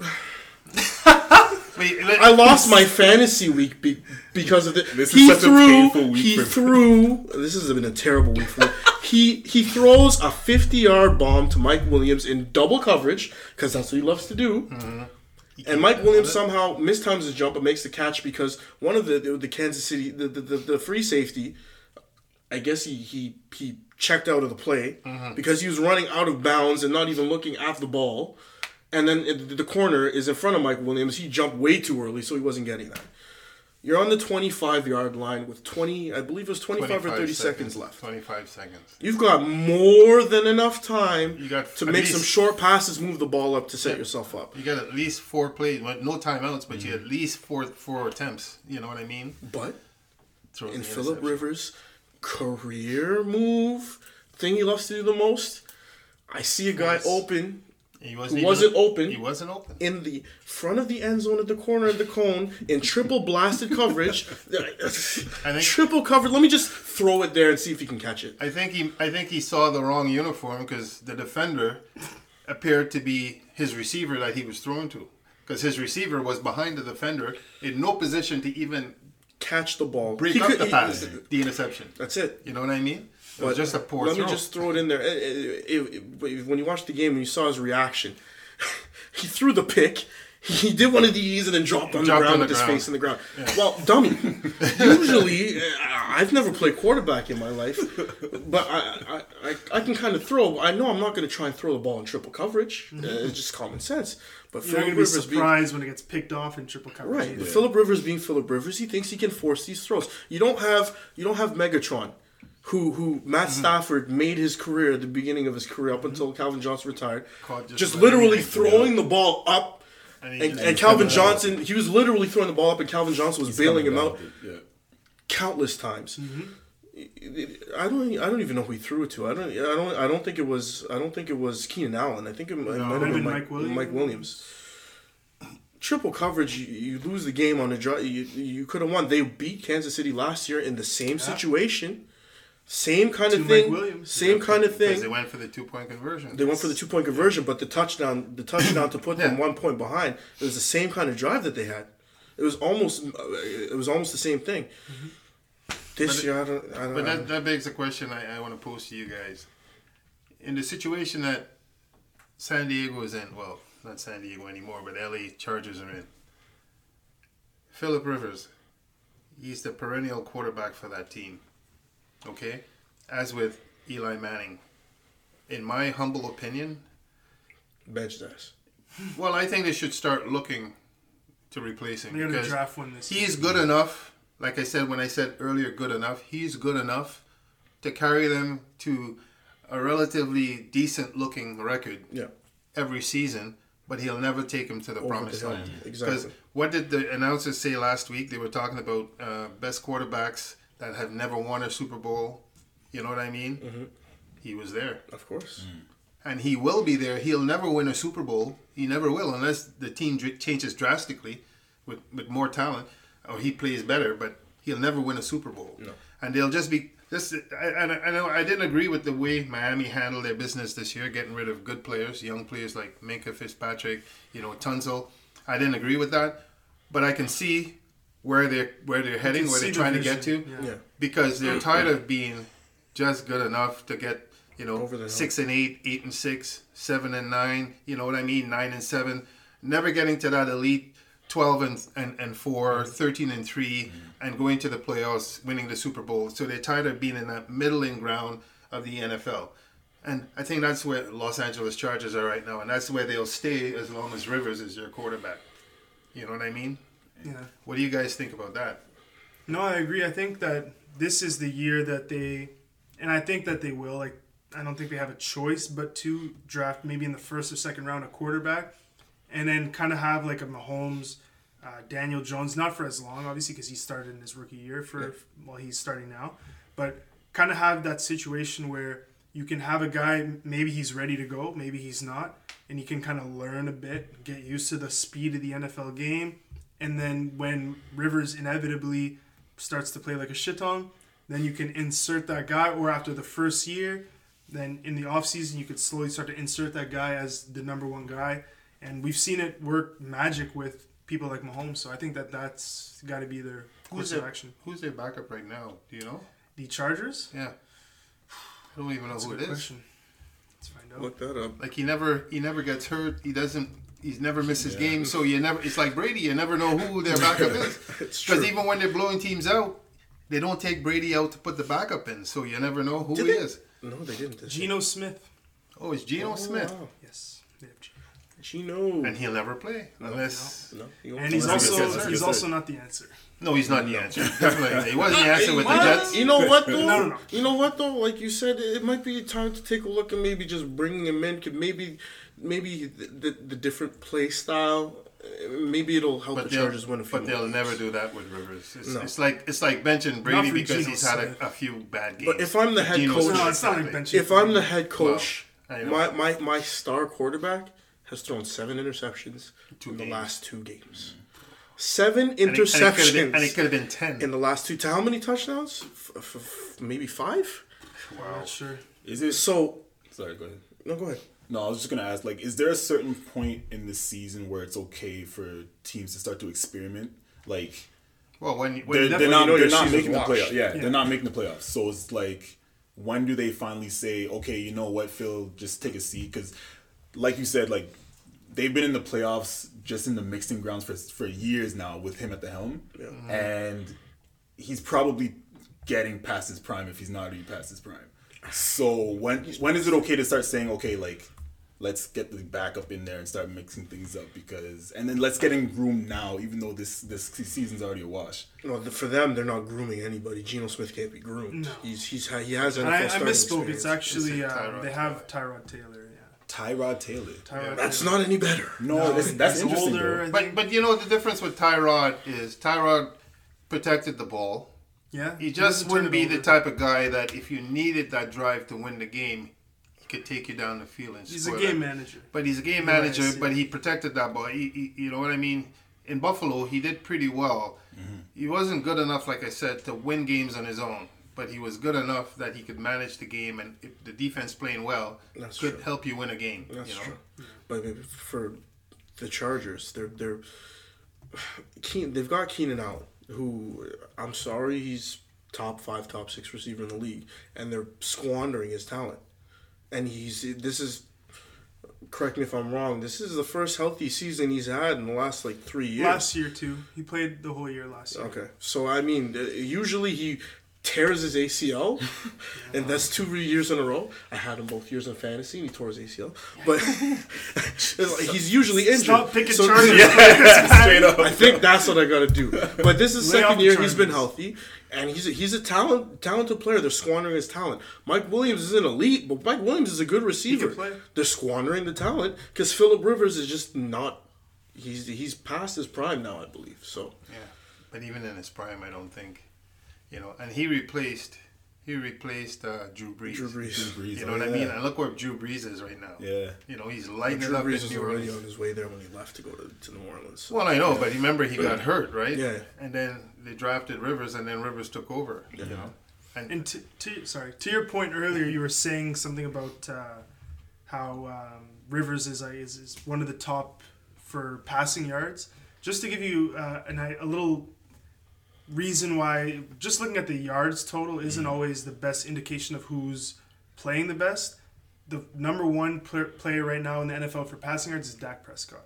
Wait, let- I lost my fantasy week be, because of the. This is he such a threw. painful week he threw. This has been a terrible week for me. He he throws a fifty-yard bomb to Mike Williams in double coverage because that's what he loves to do. Mm-hmm. And Mike Williams somehow mistimes his jump but makes the catch because one of the the Kansas City the the, the, the free safety, I guess he he he checked out of the play mm-hmm. because he was running out of bounds and not even looking at the ball. And then it- the corner is in front of Mike Williams. He jumped way too early, so he wasn't getting that. You're on the 25 yard line with 20, I believe it was 25, or 30 seconds left. Twenty-five seconds. You've got more than enough time You got to make least- some short passes, move the ball up to set yourself up. You got at least four plays, no timeouts, but Mm-hmm. you at least four four attempts. You know what I mean? But in Philip. Rivers' career move, thing he loves to do the most, I see a guy Yes. open He wasn't, who wasn't even, open He wasn't open. in the front of the end zone at the corner of the cone in triple blasted coverage. think- triple coverage. Let me just throw it there and see if he can catch it. I think he I think he saw the wrong uniform because the defender appeared to be his receiver that he was thrown to. Because his receiver was behind the defender in no position to even Catch the ball. break He up could- the he- pass, the interception. That's it. You know what I mean? It was just a poor Let throw. me just throw it in there. It- it- it- when you watched the game and you saw his reaction, He threw the pick. He did one of these and then dropped on Dropped the ground on with the his face in the ground. Well, dummy. Usually, uh, I've never played quarterback in my life, but I I, I, I can kind of throw. I know I'm not going to try and throw the ball in triple coverage. Uh, it's just common sense. But You're Philip Rivers being surprised when it gets picked off in triple coverage. Right. But Philip Rivers being Philip Rivers, he thinks he can force these throws. You don't have you don't have Megatron, who who Matt Mm-hmm. Stafford made his career at the beginning of his career up until Calvin Johnson retired. Caught just Just literally throwing the ball up. And And, and Calvin Johnson, he was literally throwing the ball up, and Calvin Johnson was bailing him out Yeah. countless times. Mm-hmm. I don't. I don't even know who he threw it to. I don't. I don't. I don't think it was. I don't think it was Keenan Allen. I think it, might have been Mike Mike, Williams. Mike Williams. Triple coverage. You, you lose the game on a drive. You, you could have won. They beat Kansas City last year in the same situation, same kind To of Mike thing. Williams. Same kind of thing. Because they went for the two point conversion. They went for the two point conversion, but the touchdown, the touchdown to put them Yeah. one point behind, it was the same kind of drive that they had. It was almost. It was almost the same thing. Mm-hmm. This But year, I don't. I don't. But that, that begs the question I, I want to pose to you guys. In the situation that San Diego is in, well, not San Diego anymore, but LA Chargers are in. Philip Rivers, he's the perennial quarterback for that team. Okay? As with Eli Manning. In my humble opinion, bench this. well, I think they should start looking to replace him. They're gonna draft one this. He's good enough. Like I said when I said earlier, good enough. He's good enough to carry them to a relatively decent looking record Yeah. every season, but he'll never take them to the Over promised the land. Exactly. Because what did the announcers say last week? They were talking about uh, best quarterbacks that have never won a Super Bowl. You know what I mean? Mm-hmm. He was there Of course. and he will be there. He'll never win a Super Bowl. He never will unless the team dr- changes drastically with, with more talent or he plays better. But he'll never win a Super Bowl. No. And they'll just be this. I, I, I know I didn't agree with the way Miami handled their business this year, getting rid of good players, young players like Minkah Fitzpatrick, you know Tunsil. I didn't agree with that, but I can see where they're where they're heading, where they're the trying to get to yeah. Yeah. because they're tired of being just good enough to get you know Over the six and eight, eight and six, seven and nine. You know what I mean? Nine and seven. Never getting to that elite twelve and and, and four, 13 and 3 mm-hmm. and going to the playoffs, winning the Super Bowl. So they're tired of being in that middling ground of the NFL. And I think that's where Los Angeles Chargers are right now, and that's where they'll stay as long as Rivers is their quarterback. You know what I mean? Yeah. What do you guys think about that? No, I agree. I think that this is the year that they, and I think that they will. Like, I don't think they have a choice but to draft maybe in the first or second round a quarterback, and then kind of have like a Mahomes, uh, Daniel Jones, not for as long, obviously, because he started in his rookie year for well, he's starting now, but kind of have that situation where you can have a guy maybe he's ready to go, maybe he's not, and you can kind of learn a bit, get used to the speed of the NFL game, and then when Rivers inevitably starts to play like a shitong, then you can insert that guy, or after the first year, then in the offseason you could slowly start to insert that guy as the number one guy, and we've seen it work magic with people like Mahomes. So I think that that's got to be their Who's course of their, action. who's their backup right now? Do you know? The Chargers. Yeah. I don't even know That's a who it good is. question. Let's find out. Look that up. Like he never he never gets hurt. He doesn't he's never misses game. So you never it's like Brady, you never know who their backup is. Because even when they're blowing teams out, they don't take Brady out to put the backup in. So you never know who Did he they? is. No, they didn't. this Geno Smith. Oh, it's Geno year. Smith. Oh, wow. Yes. Geno. Gino. And he'll never play unless no, he won't And he's play. That's a good also set, that's a he's also not the answer. no, he's not the answer. Definitely, he wasn't the answer with the Jets. You know what though? No, no, no. You know what though? Like you said, it might be time to take a look and maybe just bringing him in. Could maybe, maybe the, the, the different play style. uh, Maybe it'll help But the Chargers win a few. but they'll more never do that with Rivers. It's, No. it's like it's like benching Brady because Geno he's had a, a few bad games. But if I'm the head Geno coach- No, it's not like benching. If I'm the head coach, Well, my, my my star quarterback has thrown seven interceptions Two in the last two games. Seven And it- and it could've interceptions been- and it could have been ten. in the last two. How many touchdowns? F- f- f- maybe five. I'm not sure. Is it? So Sorry, go ahead. no, go ahead. No, I was just gonna ask. Like, is there a certain point in the season where it's okay for teams to start to experiment? Like, well, when, when they're, they're not know they're not season's making the playoffs. Yeah, Yeah. they're not making the playoffs. So it's like, when do they finally say, okay, you know what, Phil, just take a seat? Because, like you said, like they've been in the playoffs just in the mixing grounds for for years now with him at the helm, and he's probably getting past his prime if he's not already past his prime. So when when is it okay to start saying okay like let's get the backup in there and start mixing things up because and then let's get in room now even though this this season's already a wash. No, the- for them, they're not grooming anybody. Geno Smith can't be groomed. No. He's he's he has NFL And I, I misspoke. experience. It's actually Is it uh, they have Tyrod Taylor. Yeah, Tyrod Taylor. Tyrod. That's Taylor. not any better. No, that's, that's interesting. older. But but you know the difference with Tyrod is Tyrod protected the ball. Yeah, He just doesn't wouldn't it be the type of guy that if you needed that drive to win the game, he could take you down the field and He's a game that. manager. But he's a game Right, I manager, see. but he protected that ball. He, he, you know what I mean? In Buffalo, he did pretty well. Mm-hmm. He wasn't good enough, like I said, to win games on his own. But he was good enough that he could manage the game, and if the defense playing well That's could true. help you win a game. That's you know? true. But for the Chargers, they're they're Keen. They've got Keenan Allen, who I'm sorry, he's top five, top six receiver in the league, and they're squandering his talent. And he's this is. Correct me if I'm wrong. This is the first healthy season he's had in the last like three years. Last year too, he played the whole year last year. Okay, so I mean, usually he tears his ACL, and that's two years in a row. I had him both years in fantasy, and he tore his ACL. But like he's usually injured. Stop picking So- Chargers Straight up. I think that's what I got to do. But this is Lay second the year he's been healthy, and he's a, he's a talent talented player. They're squandering his talent. Mike Williams is an elite, but Mike Williams is a good receiver. play. They're squandering the talent because Philip Rivers is just not. He's he's past his prime now, I believe. So Yeah, but even in his prime, I don't think, you know. And he replaced, he replaced uh, Drew Brees. Drew Brees. Brees, You know oh, what I mean? And look where Drew Brees is right now. Yeah. You know, he's lighting Drew it up Brees in was New already Orleans. on his way there when he left to go to, to New Orleans. Well, I know, but remember he got hurt, right? Yeah. And then they drafted Rivers, and then Rivers took over. You know. And, And to, to sorry to your point earlier, you were saying something about uh, how um, Rivers is, uh, is is one of the top for passing yards. Just to give you uh, an, a little reason why, just looking at the yards total isn't always the best indication of who's playing the best. The number one pl- player right now in the NFL for passing yards is Dak Prescott.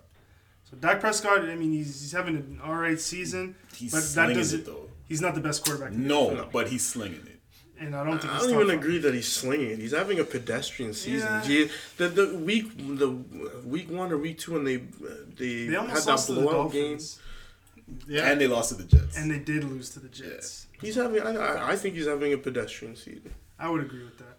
So Dak Prescott, I mean, he's, he's having an all right season, He's but that slinging doesn't. it though. He's not the best quarterback. in No, NFL. but he's slinging it. and I don't think I he's don't even five. agree that he's slinging it. He's having a pedestrian season. Yeah. He, the the week the week one or week two when they uh, they, They had that lost to the blowout game. Dolphins, yeah. And they lost to the Jets. and they did lose to the Jets. He's having. I, I, I think he's having a pedestrian season. I would agree with that.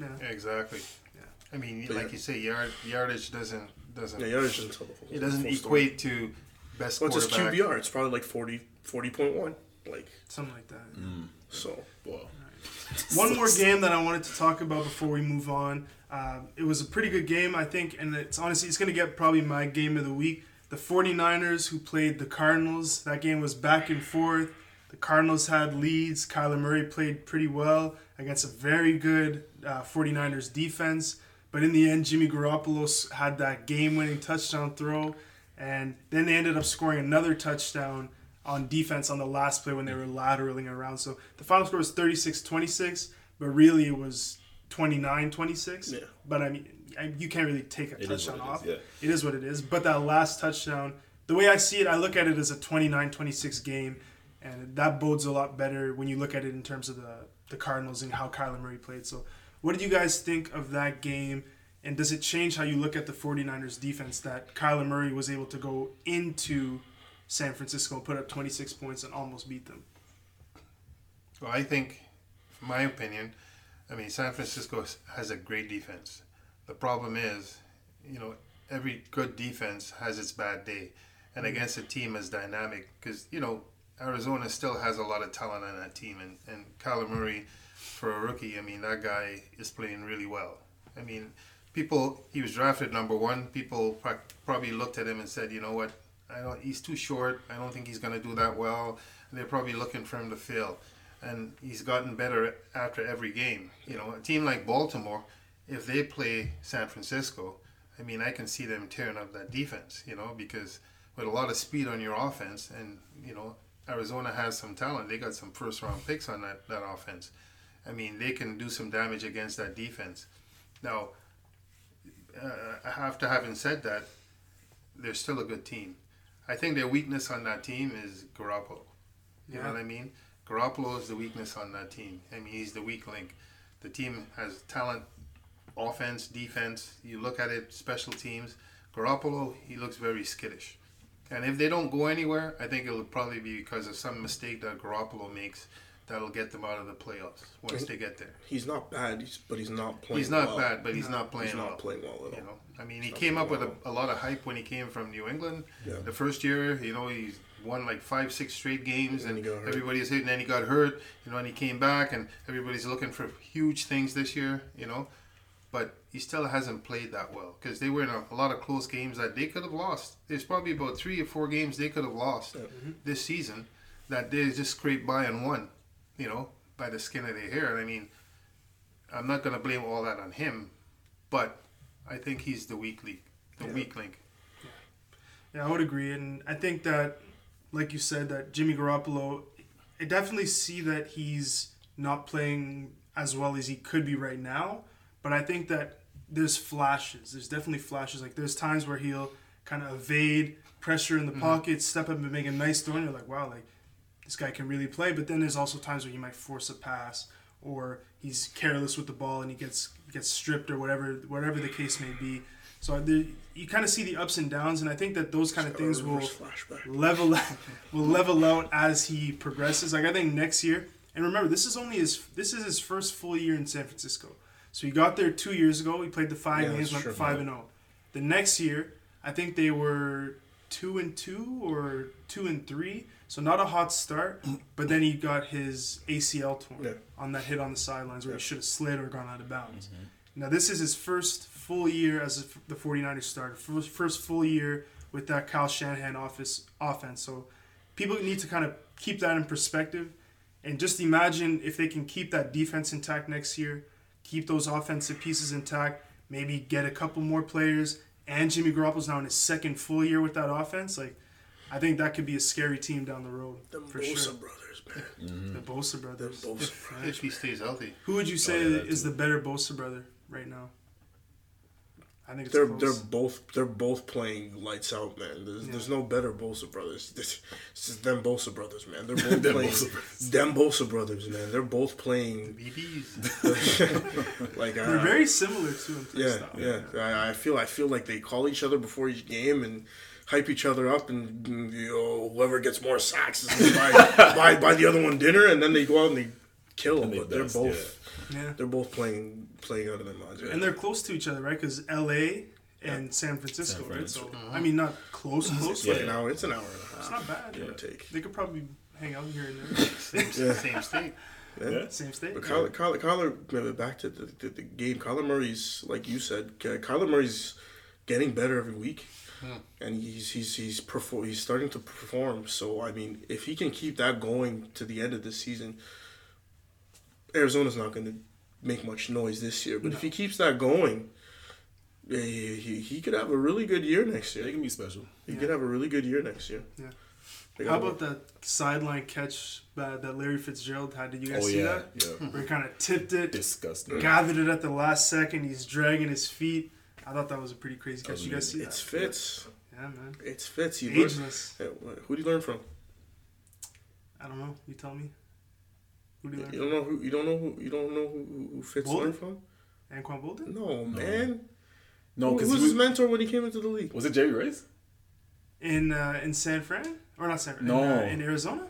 Yeah. exactly. Yeah. I mean, But like yeah. you say, yard yardage doesn't doesn't Yeah, yardage doesn't tell the full. it doesn't full story. equate to best What's his quarterback. QBR? It's probably like 40, 40.1. Like Something like that. so. well, One more game that I wanted to talk about before we move on. Um, it was a pretty good game, I think, and it's honestly it's going to get probably my game of the week. The 49ers who played the Cardinals. That game was back and forth. The Cardinals had leads. Kyler Murray played pretty well against a very good uh, 49ers defense. But in the end, Jimmy Garoppolo had that game-winning touchdown throw, and then they ended up scoring another touchdown on defense on the last play when they were lateraling around. So the final score was 36-26, but really it was 29-26. Yeah. But I mean, I, you can't really take a It is touchdown what it is, off. yeah. It is what it is. But that last touchdown, the way I see it, I look at it as a 29-26 game, and that bodes a lot better when you look at it in terms of the the Cardinals and how Kyler Murray played. So, what did you guys think of that game? And does it change how you look at the 49ers defense that Kyler Murray was able to go into San Francisco and put up 26 points and almost beat them? Well, I think, from my opinion, I mean, San Francisco has a great defense. The problem is, you know, every good defense has its bad day. And mm. against a team as dynamic, because, you know, Arizona still has a lot of talent on that team. And, and Kyler Murray, for a rookie, I mean, that guy is playing really well. I mean, people, he was drafted number one. People probably looked at him and said, you know what, I don't, he's too short. I don't think he's going to do that well. They're probably looking for him to fail and he's gotten better after every game. You know, a team like Baltimore, if they play San Francisco, I mean, I can see them tearing up that defense. You know, because with a lot of speed on your offense, and you know, Arizona has some talent. They got some first round picks on that that offense. I mean, they can do some damage against that defense. Now, uh, after having said that, they're still a good team. I think their weakness on that team is Garoppolo. You know what I mean? Garoppolo is the weakness on that team. I mean, he's the weak link. The team has talent, offense, defense. You look at it, special teams. Garoppolo, he looks very skittish. And if they don't go anywhere, I think it'll probably be because of some mistake that Garoppolo makes that'll get them out of the playoffs once they get there. He's not bad, he's, but he's not playing. He's not well. bad, but he's not playing He's not well. playing well at all. You know, I mean, he came up with a, a lot of hype when he came from New England. Yeah. The first year, you know, he won like five, six straight games, And and, he got hurt. everybody's hitting. Then he got hurt, you know, and he came back, and everybody's looking for huge things this year, you know. But he still hasn't played that well because they were in a, a lot of close games that they could have lost. There's probably about three or four games they could have lost mm-hmm. this season that they just scraped by and won, you know, by the skin of their hair. And I mean, I'm not going to blame all that on him, but I think he's the weak link. The weak link. Yeah, I would agree, and I think that, like you said, that Jimmy Garoppolo, I definitely see that he's not playing as well as he could be right now. But I think that there's flashes. There's definitely flashes. Like there's times where he'll kind of evade pressure in the mm-hmm. pocket, step up and make a nice throw, and you're like, wow, like this guy can really play. But then there's also times where he might force a pass or he's careless with the ball and he gets gets stripped or whatever whatever the case may be. So uh, there, you kind of see the ups and downs, and I think that those kind of things will flashback. level will level out as he progresses. Like I think next year, and remember, this is only his this is his first full year in San Francisco. So he got there two years ago. He played the five Yeah, games, went true. five and zero. The next year, I think they were two and two or two and three. So not a hot start, but then he got his ACL torn Yeah. on that hit on the sidelines where he should have slid or gone out of bounds. Mm-hmm. Now this is his first full year as the 49ers starter. First, first full year with that Kyle Shanahan office offense. So people need to kind of keep that in perspective and just imagine if they can keep that defense intact next year, keep those offensive pieces intact, maybe get a couple more players and Jimmy Garoppolo's now in his second full year with that offense. Like I think that could be a scary team down the road Them for Bosa sure. brothers, man. The Bosa Them brothers. Bosa brothers. If he stays healthy. Who would you oh, say yeah, that is too. the better Bosa brother right now? I think it's They're close. they're both they're both playing lights out, man. There's, there's no better Bosa brothers. This, this is them Bosa brothers, man. They're both Them playing Bosa brothers. them Bosa brothers, man. They're both playing BBs. like They're uh, very similar to in play yeah, style. yeah. I, I feel I feel like they call each other before each game and hype each other up, and you know, whoever gets more sacks is gonna buy, buy buy the other one dinner, and then they go out and they kill them. And they But they're best, both Yeah. they're both playing playing out of their minds. Right? And they're close to each other, right? Because L.A. and San Francisco, San right? So Francisco. I mean, not close, close, it's like but an hour. It's an hour and a half. it's not bad. Give or take. They could probably hang out here and there. Same, same state. Yeah. Same state. But Kyler, Kyler, Kyler, maybe back to the, the, the game. Kyler Murray's like you said. Ky- Kyler Murray's getting better every week, hmm. and he's he's he's perform, He's starting to perform. So I mean, if he can keep that going to the end of the season, Arizona's not going to make much noise this year. But if he keeps that going, he, he, he could have a really good year next They year. can be special. He could have a really good year next year. Yeah. How got- about that sideline catch that, that Larry Fitzgerald had? Did you guys Oh see yeah, that? yeah. Where he kind of tipped it, Disgusting. gathered it at the last second. He's dragging his feet. I thought that was a pretty crazy catch. was You guys see that? It's that? Fitz. Yeah, man. It's Fitz. He learned, Ageless. Eh, who do you learn from? I don't know. You tell me. Who do you learn You don't know who you don't know who you don't know who, who Fitz Boldin? learned from? Anquan Boldin? No, man. No, Who, because who's his mentor when he came into the league? was it Jerry Rice? In uh, in San Fran? Or not San Fran? No. In, uh, in Arizona?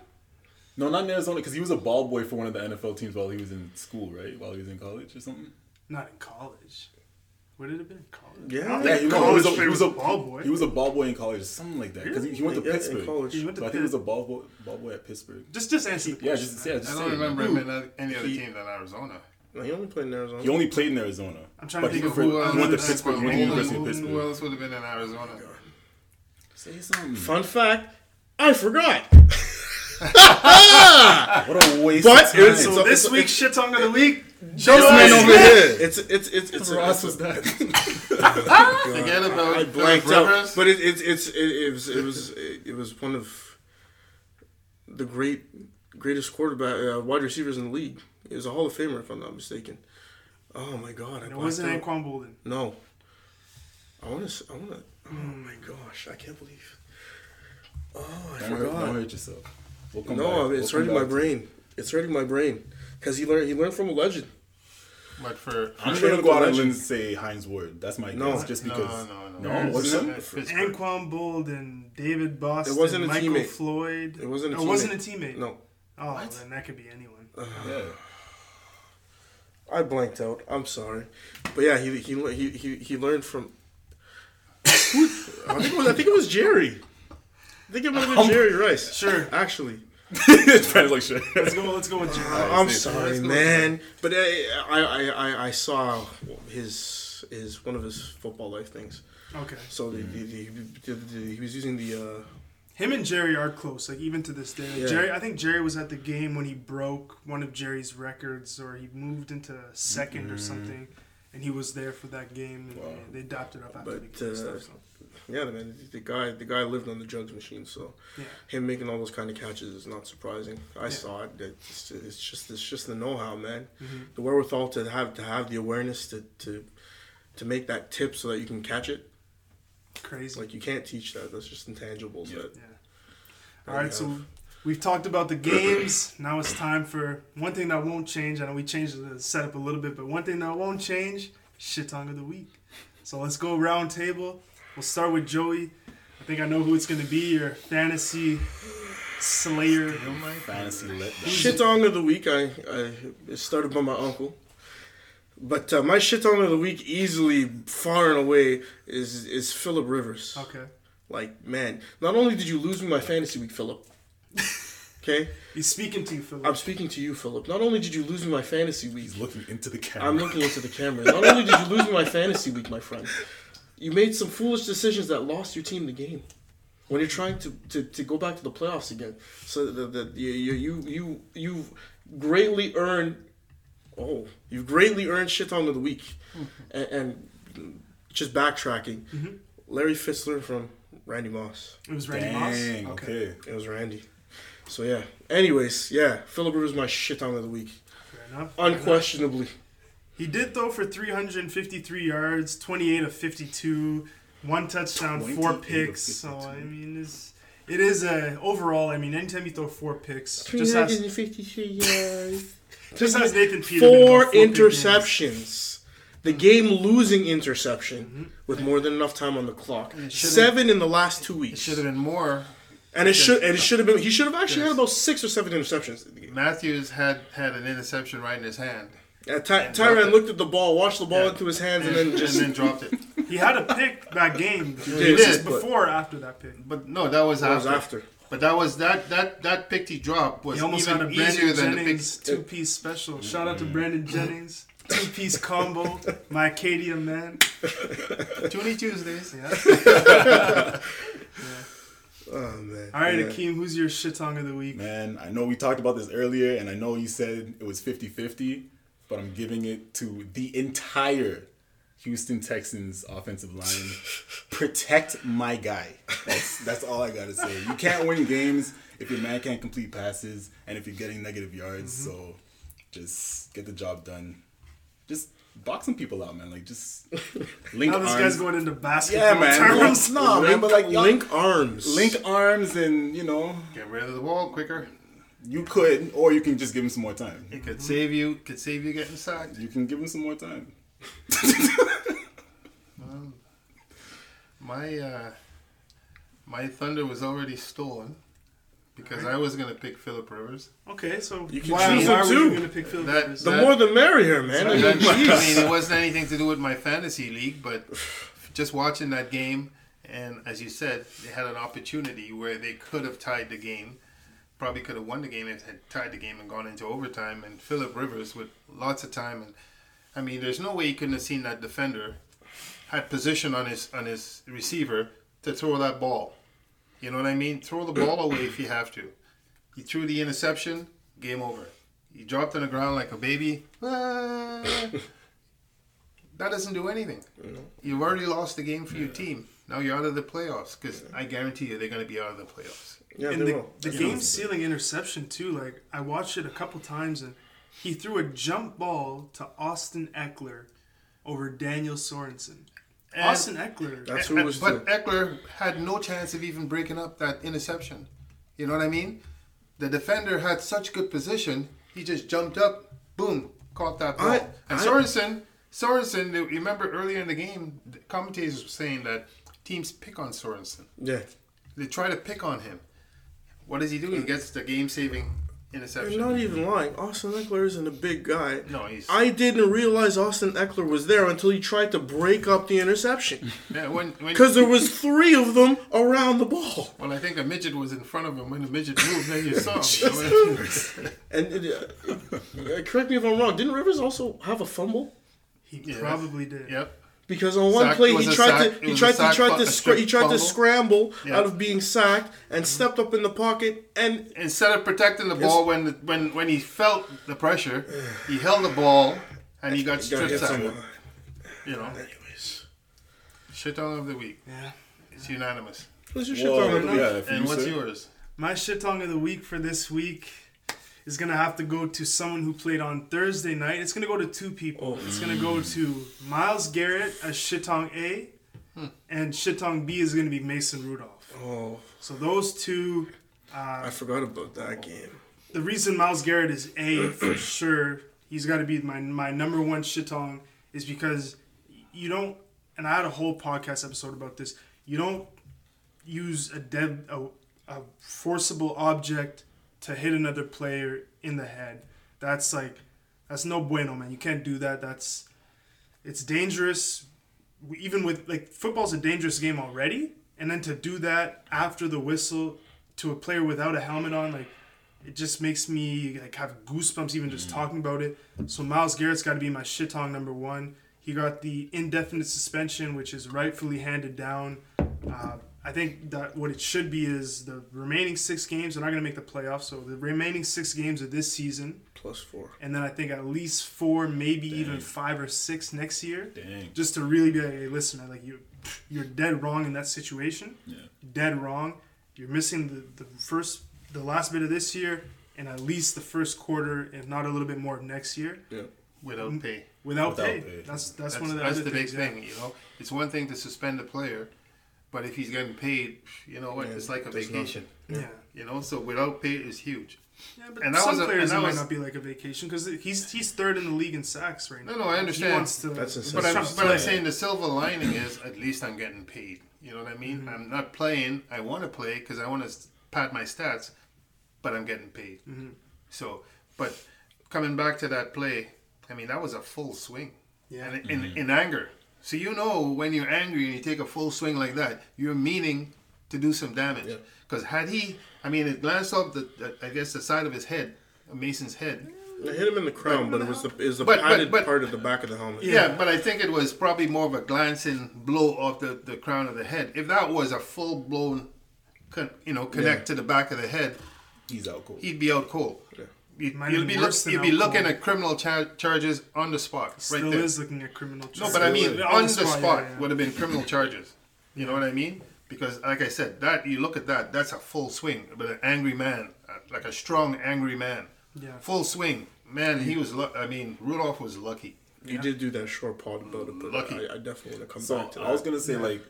No, not in Arizona, because he was a ball boy for one of the NFL teams while he was in school, right? While he was in college or something. Not in college. Would it have been in college? Yeah. Yeah, he was- college he was a- he was a ball boy. He was a ball boy in college, something like that. Because he, he went to Yeah, in Pittsburgh. college. He went to So I think Pitt. he was a ball boy, ball boy at Pittsburgh. Just just answer the Yeah, question. just yeah, I don't say remember him in any other He- team than Arizona. No, he only played in Arizona. He only played in Arizona. I'm trying to think he, of for- who, he went to Anquan Pittsburgh. He went to Boldin, University of Who Pittsburgh. else would have been in Arizona? Oh, say something. Fun fact, I forgot. What a waste But of time. it's- So So this week's shit tongue of the week, This Joe man over here. It's it's it's it's. Ross it's was that. Forget about I blanked out, but it, it, it's it, it was it was it was one of the great greatest quarterback uh, wide receivers in the league. He was a Hall of Famer, if I'm not mistaken. Oh my God! I It blanked wasn't out. Anquan Boldin. No, I want to. I want to. Oh my gosh! I can't believe. Oh, I Don't hurt, don't hurt yourself. We'll No, back. it's We'll come hurting my to- brain. It's hurting my brain because he learned. He learned from a legend. But for I'm Train gonna with go the out and say Hines Ward. That's my No. guess. Just because. no, no, No? no. What's It's- that? it's Pittsburgh. Anquan Bold and David Boston. It wasn't a Michael teammate. Floyd. It wasn't a Oh, It wasn't a teammate. teammate. No, Oh, then that could be anyone. Yeah. I blanked out. I'm sorry, but yeah, he he he he, he learned from. I think it was. I think it was Jerry. I think it might have been um, Jerry Rice. Sure. Actually. It's kind of like shit. Let's go. Let's go with Jerry. I'm see. sorry, Let's man. But I, I, I, I, I saw his his one of his football life things. Okay. So the, the, the, the, the, he was using the. Uh, Him and Jerry are close, like even to this day. Like Yeah. Jerry, I think Jerry was at the game when he broke one of Jerry's records, or he moved into 2nd or something, and he was there for that game. And Wow. they, they adopted up after But, the game and uh, stuff. So. Yeah, man. The guy, the guy lived on the drugs machine. So Yeah. him making all those kind of catches is not surprising. I saw it. It's, it's just it's just the know-how, man. Mm-hmm. The wherewithal to have to have the awareness to to to make that tip so that you can catch it. Crazy. Like you can't teach that. That's just intangibles. Yeah. That, yeah. All right, so we've talked about the games. now it's time for one thing that won't change. I know we changed the setup a little bit, but one thing that won't change: shit tongue of the week. So let's go round table. We'll start with Joey. I think I know who it's going to be. Your fantasy slayer. Fantasy let. Shit song of the week, I, I it started by my uncle. But uh, my shit song of the week, easily, far and away, is is Philip Rivers. Okay. Like, man, not only did you lose me my fantasy week, Philip. Okay, He's speaking to you, Philip. I'm speaking to you, Philip. Not only did you lose me my fantasy week, He's looking into the camera. I'm looking into the camera. Not only did you lose me my fantasy week, my friend, you made some foolish decisions that lost your team the game. When you're trying to, to, to go back to the playoffs again, so the, the you you you you greatly earned, oh, you've greatly earned shit on of the week, mm-hmm. and, and just backtracking, mm-hmm. Larry Fitzler from Randy Moss. it was Randy Dang. Moss. Okay. It was Randy. So yeah. Anyways, yeah, Philip Rivers my shit on of the week, Fair enough. Fair enough. Unquestionably. He did throw for 353 yards, 28 of 52, one touchdown, four picks. So I mean, it's it is a overall. I mean, anytime you throw four picks, just as 353 yards. just as Nathan Peterman. Four about interceptions. The game losing interception mm-hmm. with more than enough time on the clock. Seven in the last two weeks. It weeks. should have been more. And it should and it should have been he should have actually Yes. had about six or seven interceptions in the game. Matthews had had an interception right in his hand, Uh, Ty- And dropped Tyrann it. looked at the ball, watched the ball Yeah. into his hands, and, and then just and then dropped it. He had a pick that game. He It was did, just but- before or after that pick. But no, that was that after. was after. But that was that that that pick he dropped was He almost even had a easier Brandon than the pick. Jennings two piece special. Shout out to Brandon Jennings. Two piece combo. My Acadia man. Toonie Tuesdays. Yeah. Oh man. All right, Yeah. Akeem, who's your shit tongue of the week? Man, I know we talked about this earlier, and I know you said it was 50 50, but I'm giving it to the entire Houston Texans offensive line. Protect my guy. That's, that's all I got to say. You can't win games if your man can't complete passes and if you're getting negative yards, mm-hmm. so just get the job done. Just boxing people out, man. Like, just link arms. Now this guy's going into basketball yeah, man. terms. No, man, link, but like, link arms. link arms and, you know, Get rid of the ball quicker. You could, or you can just give him some more time. It could save you. Could save you getting sacked. You can give him some more time. My uh, my thunder was already stolen because I was gonna pick Philip Rivers. Okay, so You can why, choose why him were you too. going to pick Philip That- Rivers? The That- more the merrier, man. I mean, That- I mean, it wasn't anything to do with my fantasy league, but just watching that game, and as you said, they had an opportunity where they could have tied the game. Probably could have won the game if had tied the game and gone into overtime. And Philip Rivers with lots of time, and I mean, there's no way he couldn't have seen that defender had position on his on his receiver to throw that ball. You know what I mean? Throw the ball away if you have to. He threw the interception, game over. He dropped on the ground like a baby. Ah. that doesn't do anything. You've already lost the game for your team. Now you're out of the playoffs because I guarantee you they're going to be out of the playoffs. Yeah, and they the, will. the game sealing interception too. Like I watched it a couple times, and he threw a jump ball to Austin Ekeler over Daniel Sorensen. And- Austin Ekeler. That's who was. but to. Ekeler had no chance of even breaking up that interception. You know what I mean? The defender had such good position, he just jumped up, boom, caught that ball. I- and I- Sorensen, Sorensen, remember earlier in the game, the commentators were saying that teams pick on Sorensen. Yeah. They try to pick on him. What does he do? He gets the game-saving I'm interception. not even lying. Austin Ekeler isn't a big guy. No, he's- I didn't realize Austin Ekeler was there until he tried to break up the interception. Yeah, when, when, Because there was three of them around the ball. well, I think a midget was in front of him. When the midget moved, then you saw him. And uh, uh, correct me if I'm wrong. Didn't Rivers also have a fumble? He Yes. probably did. yep. Because on one Sack- play he tried sack- to he tried to sack tried to a scra- strip he tried to scramble Yeah. out of being sacked and mm-hmm. stepped up in the pocket and instead of protecting the ball when the, when when he felt the pressure, he held the ball and he got got stripped hit sack. someone. You know, Anyways, shit on of the week. Yeah. It's unanimous. what's your shit Whoa, on? yeah, And what's say- yours? My shit tongue of the week for this week is gonna have to go to someone who played on Thursday night. It's gonna go to two people. Oh. It's gonna go mm. to Myles Garrett as Shitong A, hmm. and Shitong B is gonna be Mason Rudolph. Oh, So those two. Uh, I forgot about that game. The reason Myles Garrett is A for sure, he's got to be my my number one shitong, is because you don't. And I had a whole podcast episode about this. You don't use a dead a, a forcible object to hit another player in the head. That's like that's no bueno, man. You can't do that. That's it's dangerous. Even with like football's a dangerous game already, and then to do that after the whistle to a player without a helmet on, like it just makes me like have goosebumps even just talking about it. So Myles Garrett's got to be my shit shitong number one. He got the indefinite suspension, which is rightfully handed down. Uh, I think that what it should be is the remaining six games. They're not going to make the playoffs, so the remaining six games of this season, Plus four. and then I think at least four, maybe even five or six next year, Dang. just to really be like, hey, listen, man, like you, you're dead wrong in that situation. Yeah. Dead wrong. You're missing the, the first, the last bit of this year, and at least the first quarter, if not a little bit more of next year, Yeah. Without pay. without, Without pay. pay. That's, that's That's, one of the that's other the big yeah. thing. You know, it's one thing to suspend a player, but if he's getting paid, you know what? Yeah, it's like a vacation. Yeah. You know, so without pay is huge. Yeah, but And that some was a- players and that might was- not be like a vacation because he's he's third in the league in sacks right now. No, no, I understand. He wants to, That's he's insane. But I'm, trying to but I'm play. saying the silver lining is at least I'm getting paid. You know what I mean? Mm-hmm. I'm not playing. I want to play because I want to pad my stats, but I'm getting paid. Mm-hmm. So, but coming back to that play, I mean that was a full swing. Yeah. And in, in anger. So you know when you're angry and you take a full swing like that, you're meaning to do some damage. Yeah. Because had he, I mean, it glanced off the, I guess the side of his head, Mason's head. It hit him in the crown, but it was the is the But- but- padded but- part of the back of the helmet. Yeah. but I think it was probably more of a glancing blow off the, the crown of the head. If that was a full blown, con, you know, connect Yeah. to the back of the head, He's out cold. he'd be out cold. Yeah. You'd, Might you'll be be, look, worse than you'll be looking at criminal char- charges on the spot, right Still there. is looking at criminal charges. No, but I mean, Yeah, on the spot, yeah, yeah. would have been criminal charges. You know what I mean? Because, like I said, that you look at that, that's a full swing, but an angry man, uh, like a strong, angry man, Yeah. full swing. Man, he was. Lu- I mean, Rudolph was lucky. You did do that short pod about it, but Lucky. I, I definitely want to come So back to that. I was gonna say like,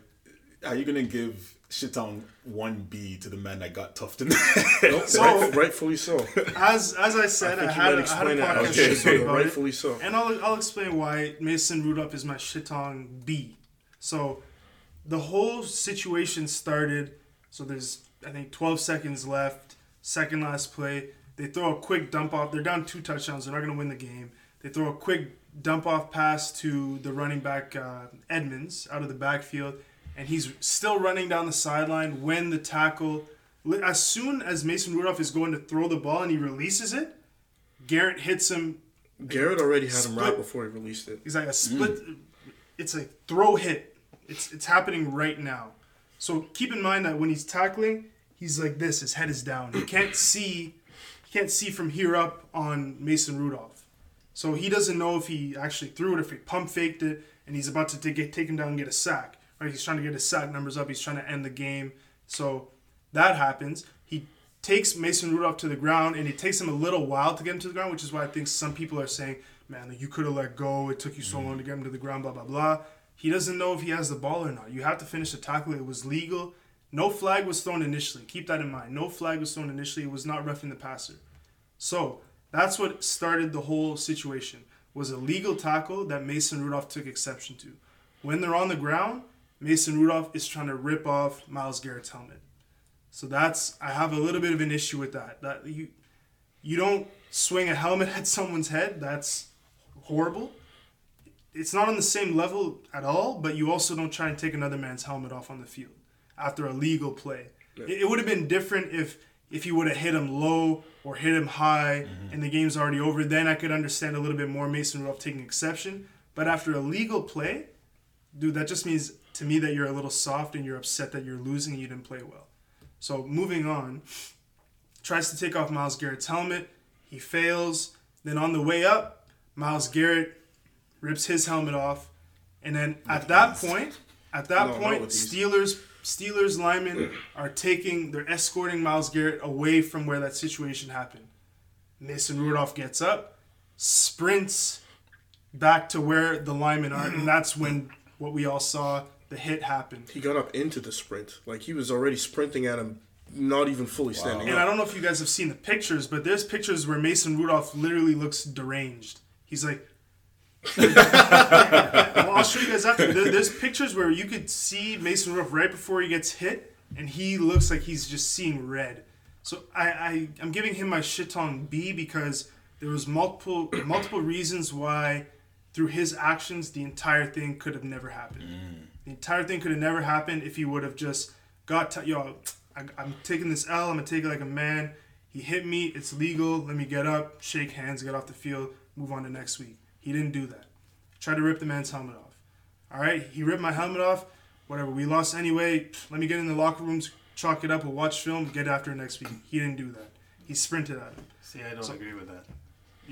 are you gonna give Shitong one B to the man that got toughed in the head? Nope, So- right- rightfully so. As as I said, I, I think had, a- I had a explain podcast Okay. episode about it. rightfully so. And I'll, I'll explain why Mason Rudolph is my shitong B. So the whole situation started. So there's I think 12 seconds left, second last play. They throw a quick dump off. They're down two touchdowns. They're not going to win the game. They throw a quick dump off pass to the running back uh, Edmunds out of the backfield, and he's still running down the sideline when the tackle. As soon as Mason Rudolph is going to throw the ball and he releases it, Garrett hits him Garrett already had him right before he released it. He's like a split. It's a throw hit. It's it's happening right now. So keep in mind that when he's tackling, he's like this. His head is down. He can't see. He can't see from here up on Mason Rudolph. So he doesn't know if he actually threw it, if he pump faked it, and he's about to take, take him down and get a sack. Right? He's trying to get his sack numbers up. He's trying to end the game. So that happens. He takes Mason Rudolph to the ground, and it takes him a little while to get him to the ground, which is why I think some people are saying, "Man, you could have let go. It took you so mm-hmm. long to get him to the ground." Blah blah blah. He doesn't know if he has the ball or not. You have to finish the tackle. It was legal. No flag was thrown initially. Keep that in mind. No flag was thrown initially. It was not roughing the passer. So that's what started the whole situation. Was a legal tackle that Mason Rudolph took exception to. When they're on the ground, Mason Rudolph is trying to rip off Myles Garrett's helmet. So that's I have a little bit of an issue with that. That you you don't swing a helmet at someone's head. That's horrible. It's not on the same level at all, but you also don't try and take another man's helmet off on the field after a legal play. It, it would have been different if if you would have hit him low or hit him high mm-hmm. and the game's already over. Then I could understand a little bit more Mason Rudolph taking exception. But after a legal play, dude, that just means to me that you're a little soft and you're upset that you're losing and you didn't play well. So moving on, tries to take off Myles Garrett's helmet. He fails. Then on the way up, Myles Garrett rips his helmet off. And then at that point, at that No, point. Steelers Steelers linemen are taking they're escorting Myles Garrett away from where that situation happened. Mason Rudolph gets up, sprints back to where the linemen are, and that's when what we all saw the hit happened. He got up into the sprint. Like he was already sprinting at him, not even fully standing And I don't know if you guys have seen the pictures, but there's pictures where Mason Rudolph literally looks deranged. He's like, well, I'll show you guys after. There, there's pictures where you could see Mason Rudolph right before he gets hit, and he looks like he's just seeing red. So I, I I'm giving him my shit on B because there was multiple multiple reasons why through his actions the entire thing could have never happened. Mm. The entire thing could have never happened if he would have just got to, yo. I, I'm taking this L. I'm gonna take it like a man. He hit me. It's legal. Let me get up, shake hands, get off the field, move on to next week. He didn't do that. Tried to rip the man's helmet off. All right, he ripped my helmet off. Whatever. We lost anyway. Let me get in the locker rooms, chalk it up, we'll watch film, get after it next week. He didn't do that. He sprinted at him. See, I don't agree with that.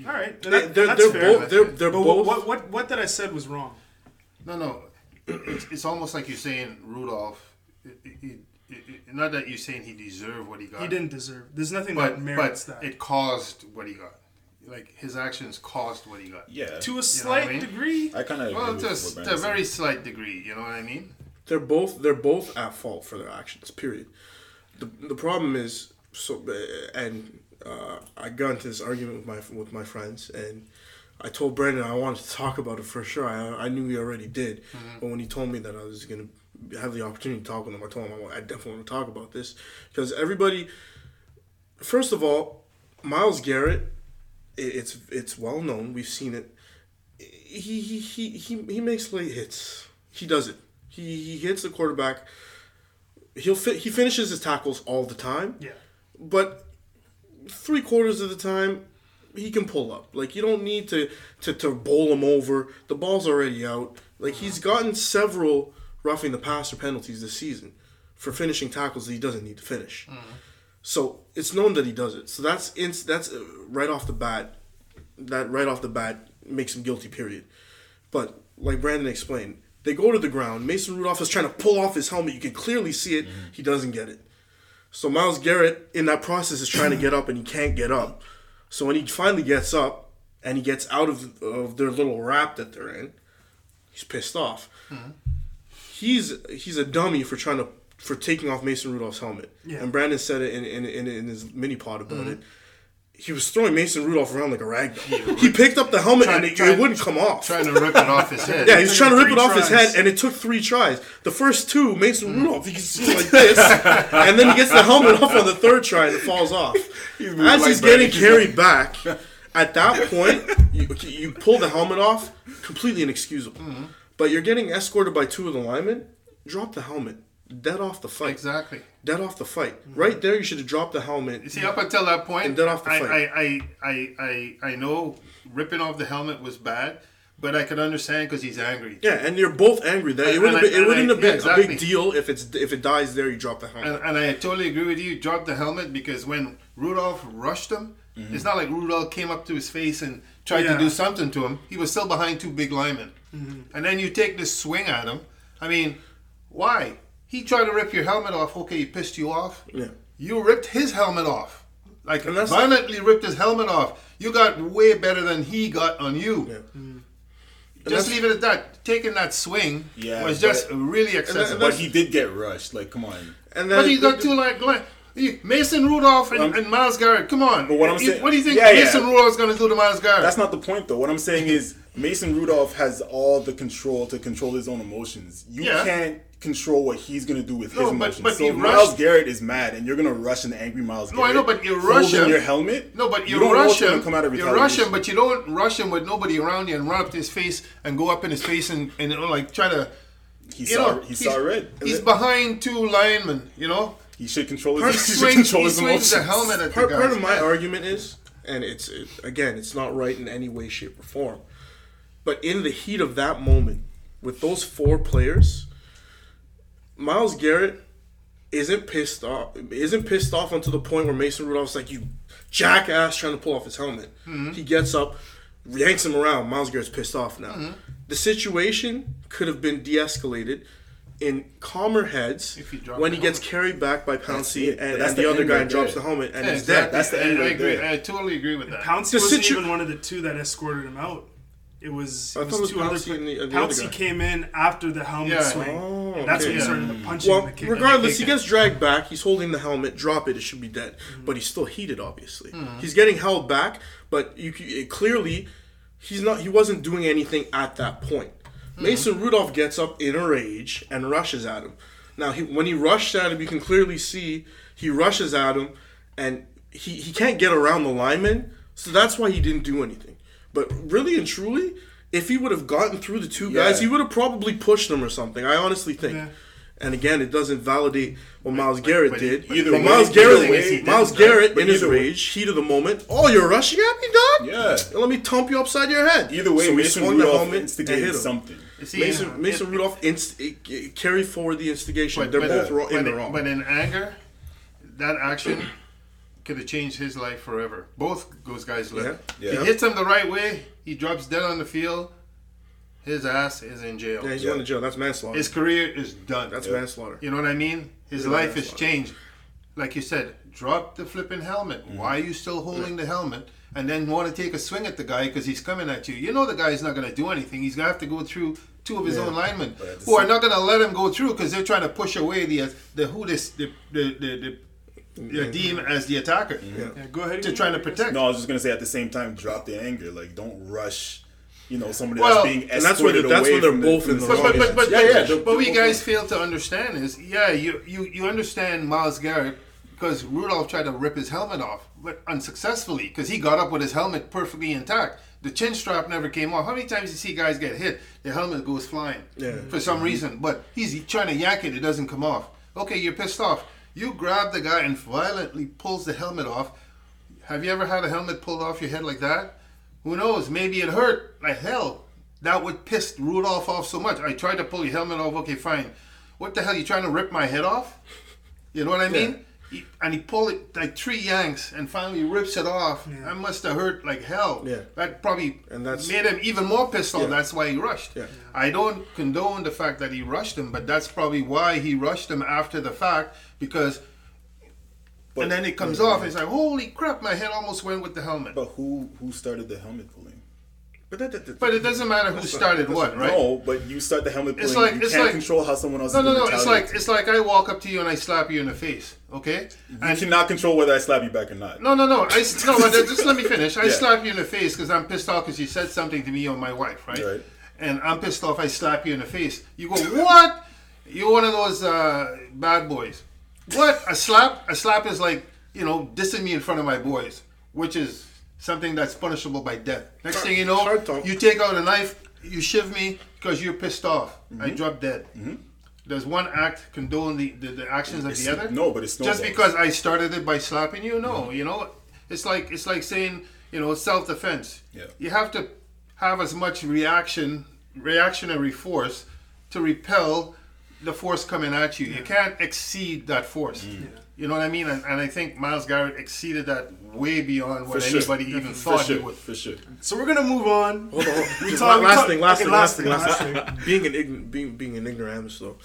All right, They- that- they're that's they're fair. both they're they're But both. what, what what that I said was wrong. No, no. It's, it's almost like you're saying Rudolph. It, it, it, it, not that you're saying he deserved what he got. He didn't deserve. There's nothing but that merits but that. it caused what he got. Like his actions caused what he got. Yeah. to a what I slight mean? degree. I kind of Well, agree with just to a Brandon very slight degree. You know what I mean? they're both they're both at fault for their actions. Period. The the problem is so and uh, I got into this argument with my with my friends and I told Brandon I wanted to talk about it for sure. I, I knew he already did, mm-hmm. but when he told me that I was gonna have the opportunity to talk with him, I told him I, I definitely want to talk about this because everybody. First of all, Myles Garrett, i- it's it's well known. We've seen it. He he he he, he makes late hits. He does it. He he hits the quarterback. He'll fit. He finishes his tackles all the time, Yeah. but three quarters of the time he can pull up. Like you don't need to to to bowl him over. The ball's already out. Like uh-huh. he's gotten several roughing the passer penalties this season for finishing tackles that he doesn't need to finish. Uh-huh. So it's known that he does it. So that's that's uh, right off the bat. That right off the bat makes him guilty. Period. But like Brandon explained, they go to the ground. Mason Rudolph is trying to pull off his helmet. You can clearly see it. Mm-hmm. He doesn't get it. So Myles Garrett in that process is trying to get up and he can't get up. So when he finally gets up and he gets out of of their little wrap that they're in, he's pissed off. Hmm. He's he's a dummy for trying to for taking off Mason Rudolph's helmet. Yeah. And Brandon said it in in, in, in his mini pod about hmm. it. He was throwing Mason Rudolph around like a rag doll. He picked up the helmet and Trying- it, it wouldn't come off. Trying to rip it off his head. Yeah, he was trying to rip it off his head, and it took three tries. The first two, Mason mm. Rudolph, he can see like this, and then he gets the helmet off on the third try, and it falls off. moving As he's getting carried back, at that point, you, you pull the helmet off, completely inexcusable. Mm-hmm. But you're getting escorted by two of the linemen. Drop the helmet. Dead off the fight. Exactly. Dead off the fight. Mm-hmm. Right there, you should have dropped the helmet. You see, up until that point, And then off the I, fight. I, I, I, I, I know ripping off the helmet was bad, but I could understand because he's angry. Yeah, and you're both angry. That it would have and been, I- it wouldn't I- have been yeah, exactly. a big deal if it's if it dies there. You drop the helmet. And, and I totally agree with you. Drop the helmet because when Rudolph rushed him, mm-hmm. it's not like Rudolph came up to his face and tried Yeah. to do something to him. He was still behind two big linemen. Mm-hmm. And then you take this swing at him. I mean, why? He tried to rip your helmet off. Okay, he pissed you off. Yeah. You ripped his helmet off. Like And that's- violently ripped his helmet off. You got way better than he got on you. Yeah. Just mm. leave it at that. Taking that swing Yeah, was but- just really excessive. But he did get rushed. Like, come on. And But he got two like Glenn. he- Mason Rudolph and, Um, and Myles Garrett. Come on. But what I'm You- saying- what do you think Yeah, yeah. Mason Rudolph's going to do to Myles Garrett? That's not the point, though. What I'm saying is Mason Rudolph has all the control to control his own emotions. You Yeah. can't control what he's gonna do with No, his emotions. but so Myles rushed- Garrett is mad, and you're gonna rush an angry Myles Garrett, No, I know, but you rush him. your helmet. No, but you, don't rush him. Come out of you rush him, but you don't rush him with nobody around you and run up to his face and go up in his face and, and you know, like try to. he saw know, he saw red. He's behind two linemen. You know, He should control his. He should control he his emotions. the helmet at part, the part of my argument is, and it's it, again, it's not right in any way, shape, or form. But in the heat of that moment, with those four players, Myles Garrett isn't pissed off. Isn't pissed off until the point where Mason Rudolph's like, "You jackass!" trying to pull off his helmet. Mm-hmm. He gets up, yanks him around. Myles Garrett's pissed off now. Mm-hmm. The situation could have been de-escalated in calmer heads he when he gets helmet. carried back by Pouncey it. and, that's and the, the other guy right drops the helmet and Yeah, he's exactly. dead. That's the I, end I right agree. there. I totally agree with that. Pouncey The wasn't situ- even one of the two that escorted him out. It was, it thought was it was two other. Pouncey and the- and the other Pouncey guy. came in after the helmet Yeah. swing. Oh, and that's okay. when he Yeah. started the punching Well, the kicking. regardless, he gets dragged back. He's holding the helmet. Drop it. It should be dead. Mm-hmm. But he's still heated, obviously. He's getting held back, but you it, clearly he's not. He wasn't doing anything at that point. Mm-hmm. Mason Rudolph gets up in a rage and rushes at him. Now, he, when he rushed at him, you can clearly see he rushes at him, and he, he can't get around the lineman. So that's why he didn't do anything. But really and truly, if he would have gotten through the two guys, he would have probably pushed them or something. I honestly think. Yeah. And again, it doesn't validate what Myles Garrett but- did. but either but way- Myles either Garrett, way, Myles? Garrett, But in his either way- rage, heat of the moment. Oh, you're rushing at me, dog. Yeah. Let me thump you upside your head. Either way, So he Mason swung Rudolph helmet and instigated hit him. something. See, Mason, uh, Mason it- Rudolph inst- carried forward the instigation. But, They're but, both wrong, in the wrong. but in anger, that action could have changed his life forever. Both those guys live. Yeah. He hits him the right way. He drops dead on the field. His ass is in jail. yeah, he's Yeah. going to jail. That's manslaughter. His career is done. That's Yeah. manslaughter. You know what I mean? His Yeah, life that's has why. changed. Like you said, drop the flipping helmet. Mm-hmm. Why are you still holding the helmet? And then want to take a swing at the guy because he's coming at you. You know the guy's not going to do anything. He's going to have to go through two of his Yeah. own linemen But at who are not going to let him go through because they're trying to push away the uh, the who this the the the, the, the mm-hmm. deem as the attacker mm-hmm. Yeah. yeah, go ahead. to trying to protect. No, I was just gonna say at the same time, drop the anger. Like, don't rush. You know, somebody Well, that's being and that's where escorted they- that's away when they're from the- both from in the the But but but but, yeah, yeah. the- but we the- guys fail to understand is yeah you you you understand Myles Garrett because Rudolph tried to rip his helmet off but unsuccessfully because he got up with his helmet perfectly intact. The chin strap never came off. How many times you see guys get hit? The helmet goes flying Yeah. for some reason, but he's trying to yank it. It doesn't come off. Okay, you're pissed off. You grab the guy and violently pulls the helmet off. Have you ever had a helmet pulled off your head like that? Who knows? Maybe it hurt like hell. That would piss Rudolph off so much. I tried to pull your helmet off. Okay, fine. What the hell? You trying to rip my head off? You know what I mean? He, and he pulled it like three yanks and finally rips it off. Yeah. That must have hurt like hell. Yeah. That probably And that's- made him even more pissed off. Yeah. That's why he rushed. Yeah. I don't condone the fact that he rushed him, but that's probably why he rushed him after the fact because. But- and then it comes off. and It's like, holy crap! My head almost went with the helmet. But who who started the helmet pulling? But, that, that, that, But it doesn't matter who started what, right? No, but you start the helmet It's pulling. like- you it's can't like- control how someone else. No, is no, no. It's like it's like I walk up to you and I slap you in the face. Okay. you cannot control whether I slap you back or not. No, no, no. I no. Just let me finish. I Yeah. slap you in the face because I'm pissed off because you said something to me or my wife, right? Right. And I'm pissed off. I slap you in the face. You go, what? You're one of those uh, bad boys. What? A slap? A slap is like you know dissing me in front of my boys, which is something that's punishable by death. Next thing you know, you take out a knife, you shiv me because you're pissed off. I Mm-hmm. drop dead. Does one act condone the, the, the actions of It's- the other? no, but it's not. just because I started it by slapping you. No, you know, it's like it's like saying you know self defense. Yeah. You have to have as much reaction, reactionary force to repel the force coming at you. You can't exceed that force. Mm. You know what I mean? And, and I think Myles Garrett exceeded that way beyond what For sure. anybody even For thought sure, he would. for sure. So we're gonna move on. Hold on. We Just talk- la- we last talk- thing, last thing, last last thing, thing, last last thing. Being an ign- being being an ignoramus though,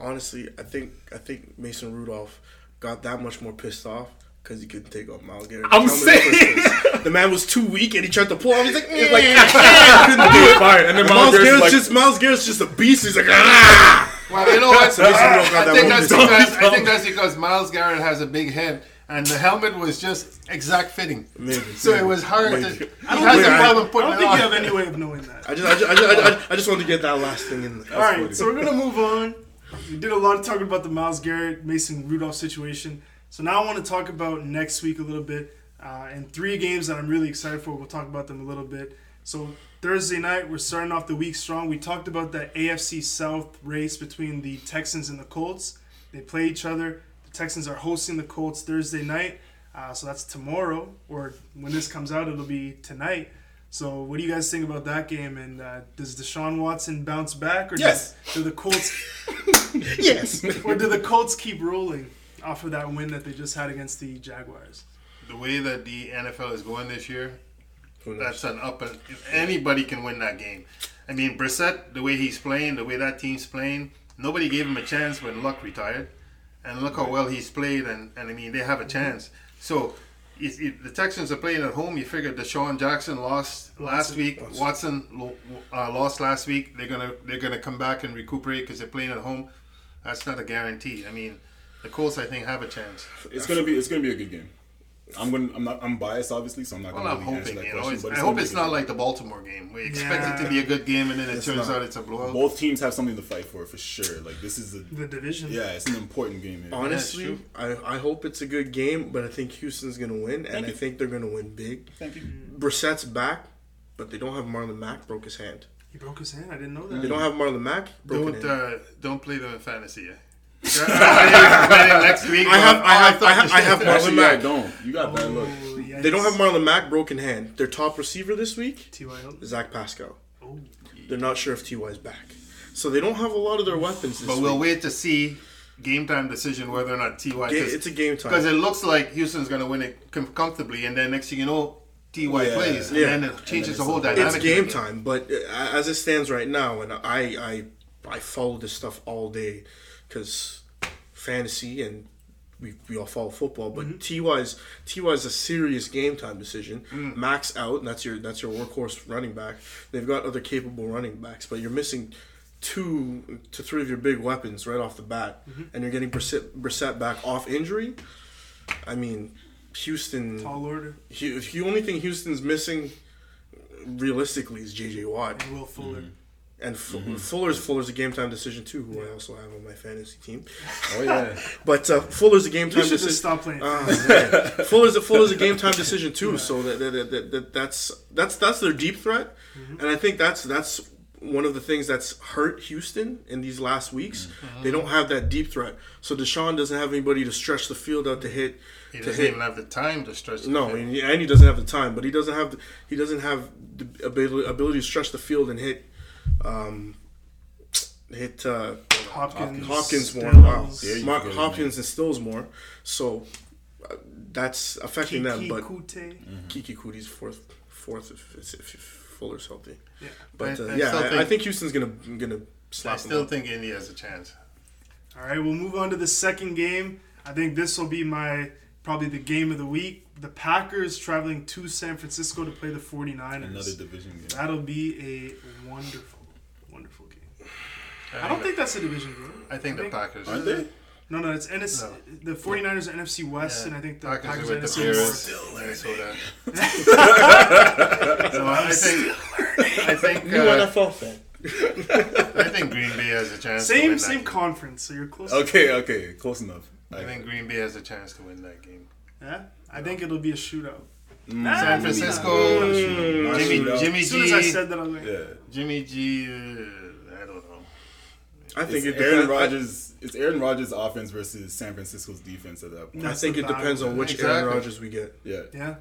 honestly, I think I think Mason Rudolph got that much more pissed off Because he couldn't take on Myles Garrett. I'm Helmet in the first saying. the man was too weak, and he tried to pull off. He's like, he's like, I couldn't do it. Fine. And then Myles Myles Garrett's Garrett's like, just Myles Garrett's just a beast. He's like, ah. Well, you know what? So basically, we don't got I think that's because I think that's because Myles Garrett has a big head, and the helmet was just exact fitting. Maybe. So it was hard. Maybe. To, he I don't has think- a problem I putting don't it think on. you have any way of knowing that. I just, I just, I just, I just, I just wanted to get that last thing in. All right, funny. so we're gonna move on. We did a lot of talking about the Myles Garrett, Mason Rudolph situation. So now I want to talk about next week a little bit, uh, and three games that I'm really excited for. We'll talk about them a little bit. So Thursday night, we're starting off the week strong. We talked about that AFC South race between the Texans and the Colts. They play each other. The Texans are hosting the Colts Thursday night, uh, so that's tomorrow. Or when this comes out, it'll be tonight. So, what do you guys think about that game? And uh, does Deshaun Watson bounce back, or Yes. does, do the Colts Yes. or do the Colts keep rolling off of that win that they just had against the Jaguars? The way that the NFL is going this year, Who knows? That's an up and anybody can win that game. I mean, Brissett, the way he's playing, the way that team's playing, nobody gave him a chance when Luck retired, and look how well he's played, and, and I mean they have a chance. So. If, if the Texans are playing at home. You figure Deshaun Jackson lost last week. Watson lo- uh, lost last week. They're gonna they're gonna come back and recuperate because they're playing at home. That's not a guarantee. I mean, the Colts I think have a chance. it's gonna be it's gonna be a good game. I'm gonna I'm not I'm biased obviously, so I'm not Well, gonna I'm really answer that You know, question. it's, but I hope it's not good like the Baltimore game. We expect it to be a good game, and then it It's turns not. out it's a blowout. Both teams have something to fight for for sure. Like this is a The division. yeah, it's an important game. man. Honestly, true. I, I hope it's a good game, but I think Houston's gonna win, and Thank I think they're gonna win big. Thank you. Brissett's back, but they don't have Marlon Mack broke his hand. He broke his hand. I didn't know that. They don't have Marlon Mack broken Don't hand. uh, don't play them in fantasy. Yeah. Next week. I have- I have- I have- I have Marlon Actually, yeah, I Mack. don't. You got bad luck. Oh, They don't have. Marlon Mack broken hand. Their top receiver this week, T.Y. Hilton. Zach Pascal. Oh. They're not sure if Ty's back, so they don't have a lot of their weapons this But we'll week. wait to see game time decision whether or not Ty. Ga- it's a game time because it looks like Houston's going to win it com- comfortably, and then next thing you know, Ty Yeah. plays, and Yeah. then it changes then the whole dynamic. It's of the game game. time, but uh, as it stands right now, and I I I follow this stuff all day because fantasy and we, we all follow football. But mm-hmm. Ty's Ty's a serious game time decision. Mm. Max out, and that's your that's your workhorse running back. They've got other capable running backs, but you're missing two to three of your big weapons right off the bat, mm-hmm. and you're getting Brissett, Brissett back off injury. I mean, Houston. Tall order. Hu- The only thing Houston's missing, realistically, is J.J. Watt. And Will Fuller. Mm-hmm. And Fu- mm-hmm. Fuller's Fuller's a game time decision too, who I also have on my fantasy team. Oh yeah. But uh, Fuller's a game You time should just decision. stop playing. Oh. Fuller's a Fuller's a game time decision too. So that, that, that, that that's that's that's their deep threat, mm-hmm. and I think that's that's one of the things that's hurt Houston in these last weeks. Mm-hmm. They don't have that deep threat. So Deshaun doesn't have anybody to stretch the field out to hit. He doesn't hit. even have the time to stretch. The No, field. and and he doesn't have the time, but he doesn't have the, he doesn't have the ability, ability to stretch the field and hit um, hit uh, Hopkins. Hopkins more. Stills, Wow. Mark forget his Hopkins and Stills more. So uh, that's affecting them. But Kute. Keke Coutee's fourth, fourth if, if, if Fuller's healthy. Yeah. But uh, I yeah, still I, I think- think Houston's gonna gonna I slap them. still up. think Indy has a chance. All right, we'll move on to the second game. I think this will be my probably the game of the week. The Packers traveling to San Francisco to play the 49ers. Another division game. That'll be a wonderful, wonderful game. I don't think that's a division game. I think the Packers. Aren't they? No, no, it's NFC. The 49ers are NFC West, Yeah. and I think the Packers, Packers, are are with the NFC Bears, North. Minnesota. so I think, I think, New uh, NFL fan. I think Green Bay has a chance. to Same, that same game. conference, so you're close. Okay, okay, close enough. I think Green Bay has a chance to win that game. Yeah, I think it'll be a shootout. Mm, Nah, San Francisco, not. Not Jimmy, shootout. Jimmy As soon as I G, said that, I was like, Yeah. Jimmy G. Uh, I don't know. I think It's it Aaron Rodgers. It's Aaron Rodgers' offense versus San Francisco's defense at that point. I think it depends on which Aaron Rodgers we get. Yeah. yeah.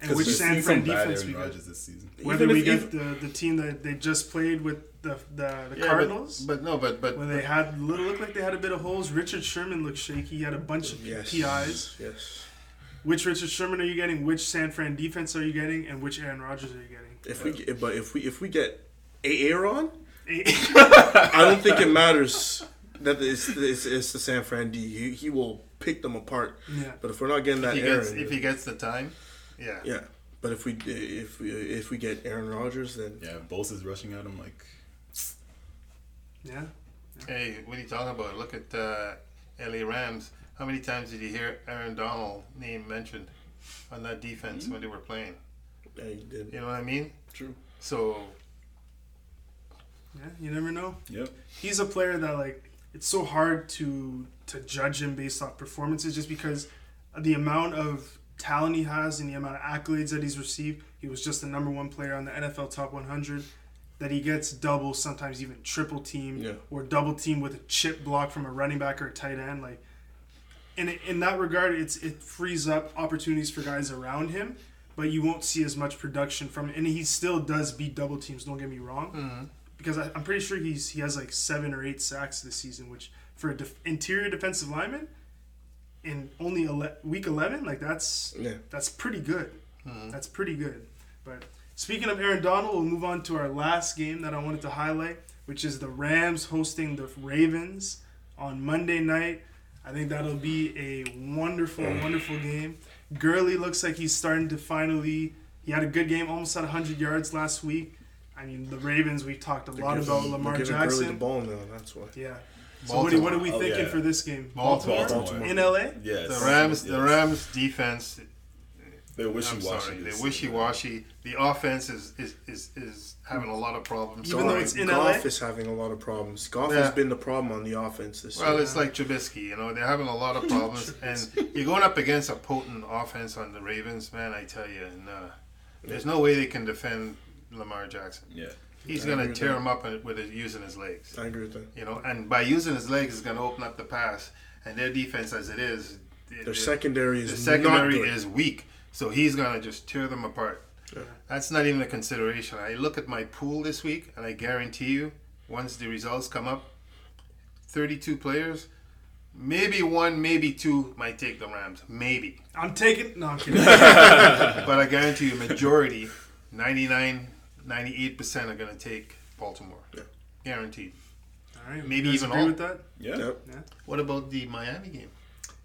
And which San Fran defense Aaron we get. This season. Whether Even we if- get even- the, the team that they just played with the the, the Yeah, Cardinals, but, but no, but but when they had little looked like they had a bit of holes. Richard Sherman looked shaky. He had a bunch of Yes. PIs. Yes. Which Richard Sherman are you getting? Which San Fran defense are you getting? And which Aaron Rodgers are you getting? If we get, but if we if we get Aaron, I don't think it matters that it's, it's, it's the San Fran D. He, he will pick them apart. Yeah. But if we're not getting that If he Aaron, gets if he gets the time, yeah. yeah. But if we if we if we get Aaron Rodgers, then Yeah, Bosa is rushing at him like Yeah. Hey, what are you talking about? Look at uh, LA Rams. How many times did you hear Aaron Donald name mentioned on that defense when they were playing? yeah, he did. You know what I mean? true. So Yeah. You never know. Yep. He's a player that like it's so hard to to judge him based off performances just because the amount of talent he has and the amount of accolades that he's received. He was just the number one player on the NFL top 100. That he gets double, sometimes even triple team, Yeah. or double team with a chip block from a running back or a tight end. Like, in in that regard, it's it frees up opportunities for guys around him, but you won't see as much production from. And he still does beat double teams. Don't get me wrong, mm-hmm. because I, I'm pretty sure he's he has like seven or eight sacks this season, which for a def- interior defensive lineman in only ele- week 11, like that's Yeah. that's pretty good. Mm-hmm. That's pretty good. But speaking of Aaron Donald, we'll move on to our last game that I wanted to highlight, which is the Rams hosting the Ravens on Monday night. I think that'll be a wonderful, wonderful game. Gurley looks like he's starting to finally. He had a good game, almost at 100 yards last week. I mean, the Ravens. We've talked a lot about giving- Lamar they're giving Gurley the ball now. That's why. Yeah. So what, are- what are we Baltimore. Oh, thinking yeah. for this game? Baltimore. Baltimore. in LA. Yes. the Rams, the. Rams defense. They're wishy washy. they're wishy washy. The offense is, is is is having a lot of problems. Even though it's in Goff LA? is having a lot of problems. Goff Yeah. has been the problem on the offense this Well, year. Well, it's like Trubisky, you know, they're having a lot of problems, and you're going up against a potent offense on the Ravens, man. I tell you, and uh, there's no way they can defend Lamar Jackson. Yeah. He's I going to tear that. him up with with his, using his legs, I agree with that. you know, and by using his legs, is going to open up the pass. And their defense, as it is, Their it- secondary the is secondary not good. is weak, so he's going to just tear them apart. Yeah. That's not even a consideration. I look at my pool this week, and I guarantee you, once the results come up, 32 players, maybe one, maybe two might take the Rams. Maybe. I'm taking. No, I'm kidding. But I guarantee you, majority, 99, 98% are going to take Baltimore. Yeah. Guaranteed. All right, Maybe you guys even agree all. with that. Yeah. Yep. What about the Miami game?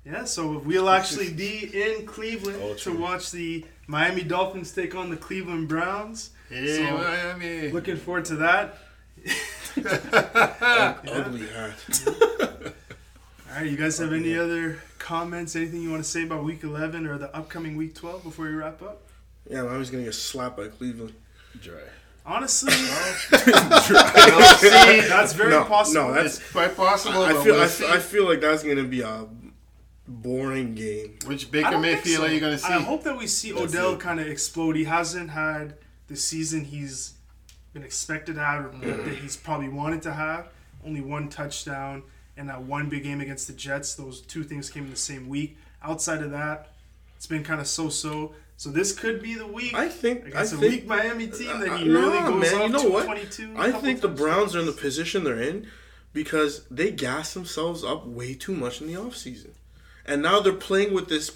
Yeah, so we'll actually be in Cleveland Oh, to watch the Miami Dolphins take on the Cleveland Browns. Yeah, So, Miami. Looking forward to that. Ugly hat. All right, you guys have any other comments, anything you want to say about Week 11 or the upcoming Week 12 before we wrap up? Yeah, I was gonna get slapped by Cleveland. Dry. Honestly, Well, see, that's very No, possible. no, that's- it's quite possible. I but feel I, see. I feel like that's gonna be a boring game. Which Baker don't think Mayfield so. are you going to see? I hope that we see That's Odell kind of explode. He hasn't had the season he's been expected to have, or Mm-hmm. that he's probably wanted to have. Only one touchdown and that one big game against the Jets. Those two things came in the same week. Outside of that, it's been kind of so-so. So this could be the week I think I against a think weak Miami team that he Uh, really nah, goes man, off you know what? 222. a I think the times. Browns are in the position they're in because they gas themselves up way too much in the offseason. And now they're playing with this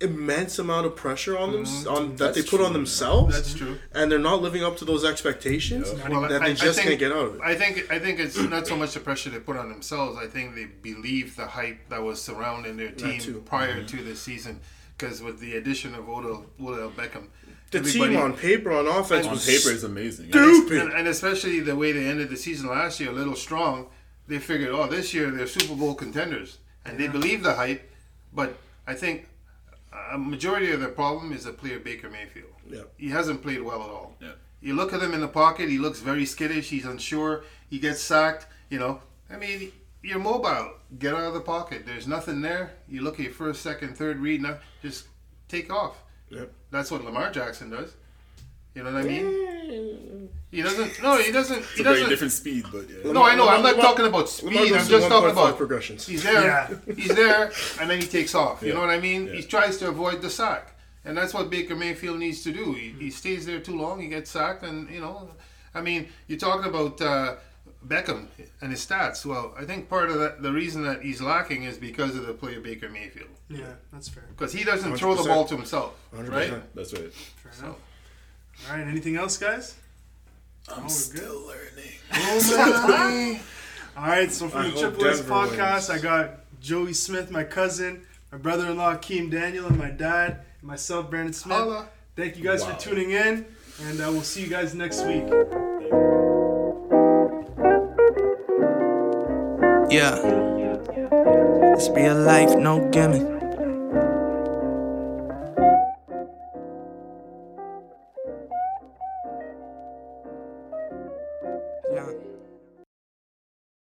immense amount of pressure on them mm-hmm. on that they That's put on true, man. themselves. That's true. And they're not living up to those expectations Well, that I- they I just think- can't get out of it. I think I think it's not so much the pressure they put on themselves. I think they believe the hype that was surrounding their team too. prior mm-hmm. to the season. Because with the addition of Odell, Odell Beckham, The team on paper, on offense, On was paper is amazing. stupid. and, and especially the way they ended the season last year, a little strong, they figured, oh, this year they're Super Bowl contenders, and they believe the hype. But I think a majority of their problem is the player Baker Mayfield. Yeah. He hasn't played well at all. Yeah. You look at him in the pocket; he looks very skittish. He's unsure. He gets sacked. You know, I mean, you're mobile. Get out of the pocket. There's nothing there. You look at your first, second, third read. Now, just take off. Yep. That's what Lamar Jackson does. You know what I mean? He doesn't. No, he doesn't. It's He a very doesn't. different speed, but yeah. No, I know. I'm not Lamar- talking about speed. Lamar I'm goes just talking 1.5 about progressions. He's there. Yeah. He's there, and then he takes off. You Yeah. know what I mean? Yeah. He tries to avoid the sack, and that's what Baker Mayfield needs to do. He, he stays there too long. He gets sacked, and you know, I mean, you're talking about uh, Beckham and his stats. Well, I think part of that, the reason that he's lacking is because of the player Baker Mayfield, Yeah, that's fair. because he doesn't throw the ball to himself, 100%. right? That's right. Fair So. Enough. All right, anything else, guys? I'm we're still learning. Oh, All right, so from I the hope Triple S podcast, wins. I got Joey Smith, my cousin, my brother-in-law Keem Daniel, and my dad, and myself, Brandon Smith. Holla. Thank you guys Wow. for tuning in, and uh, we'll see you guys next week. Yeah. It's real life, no gimmick.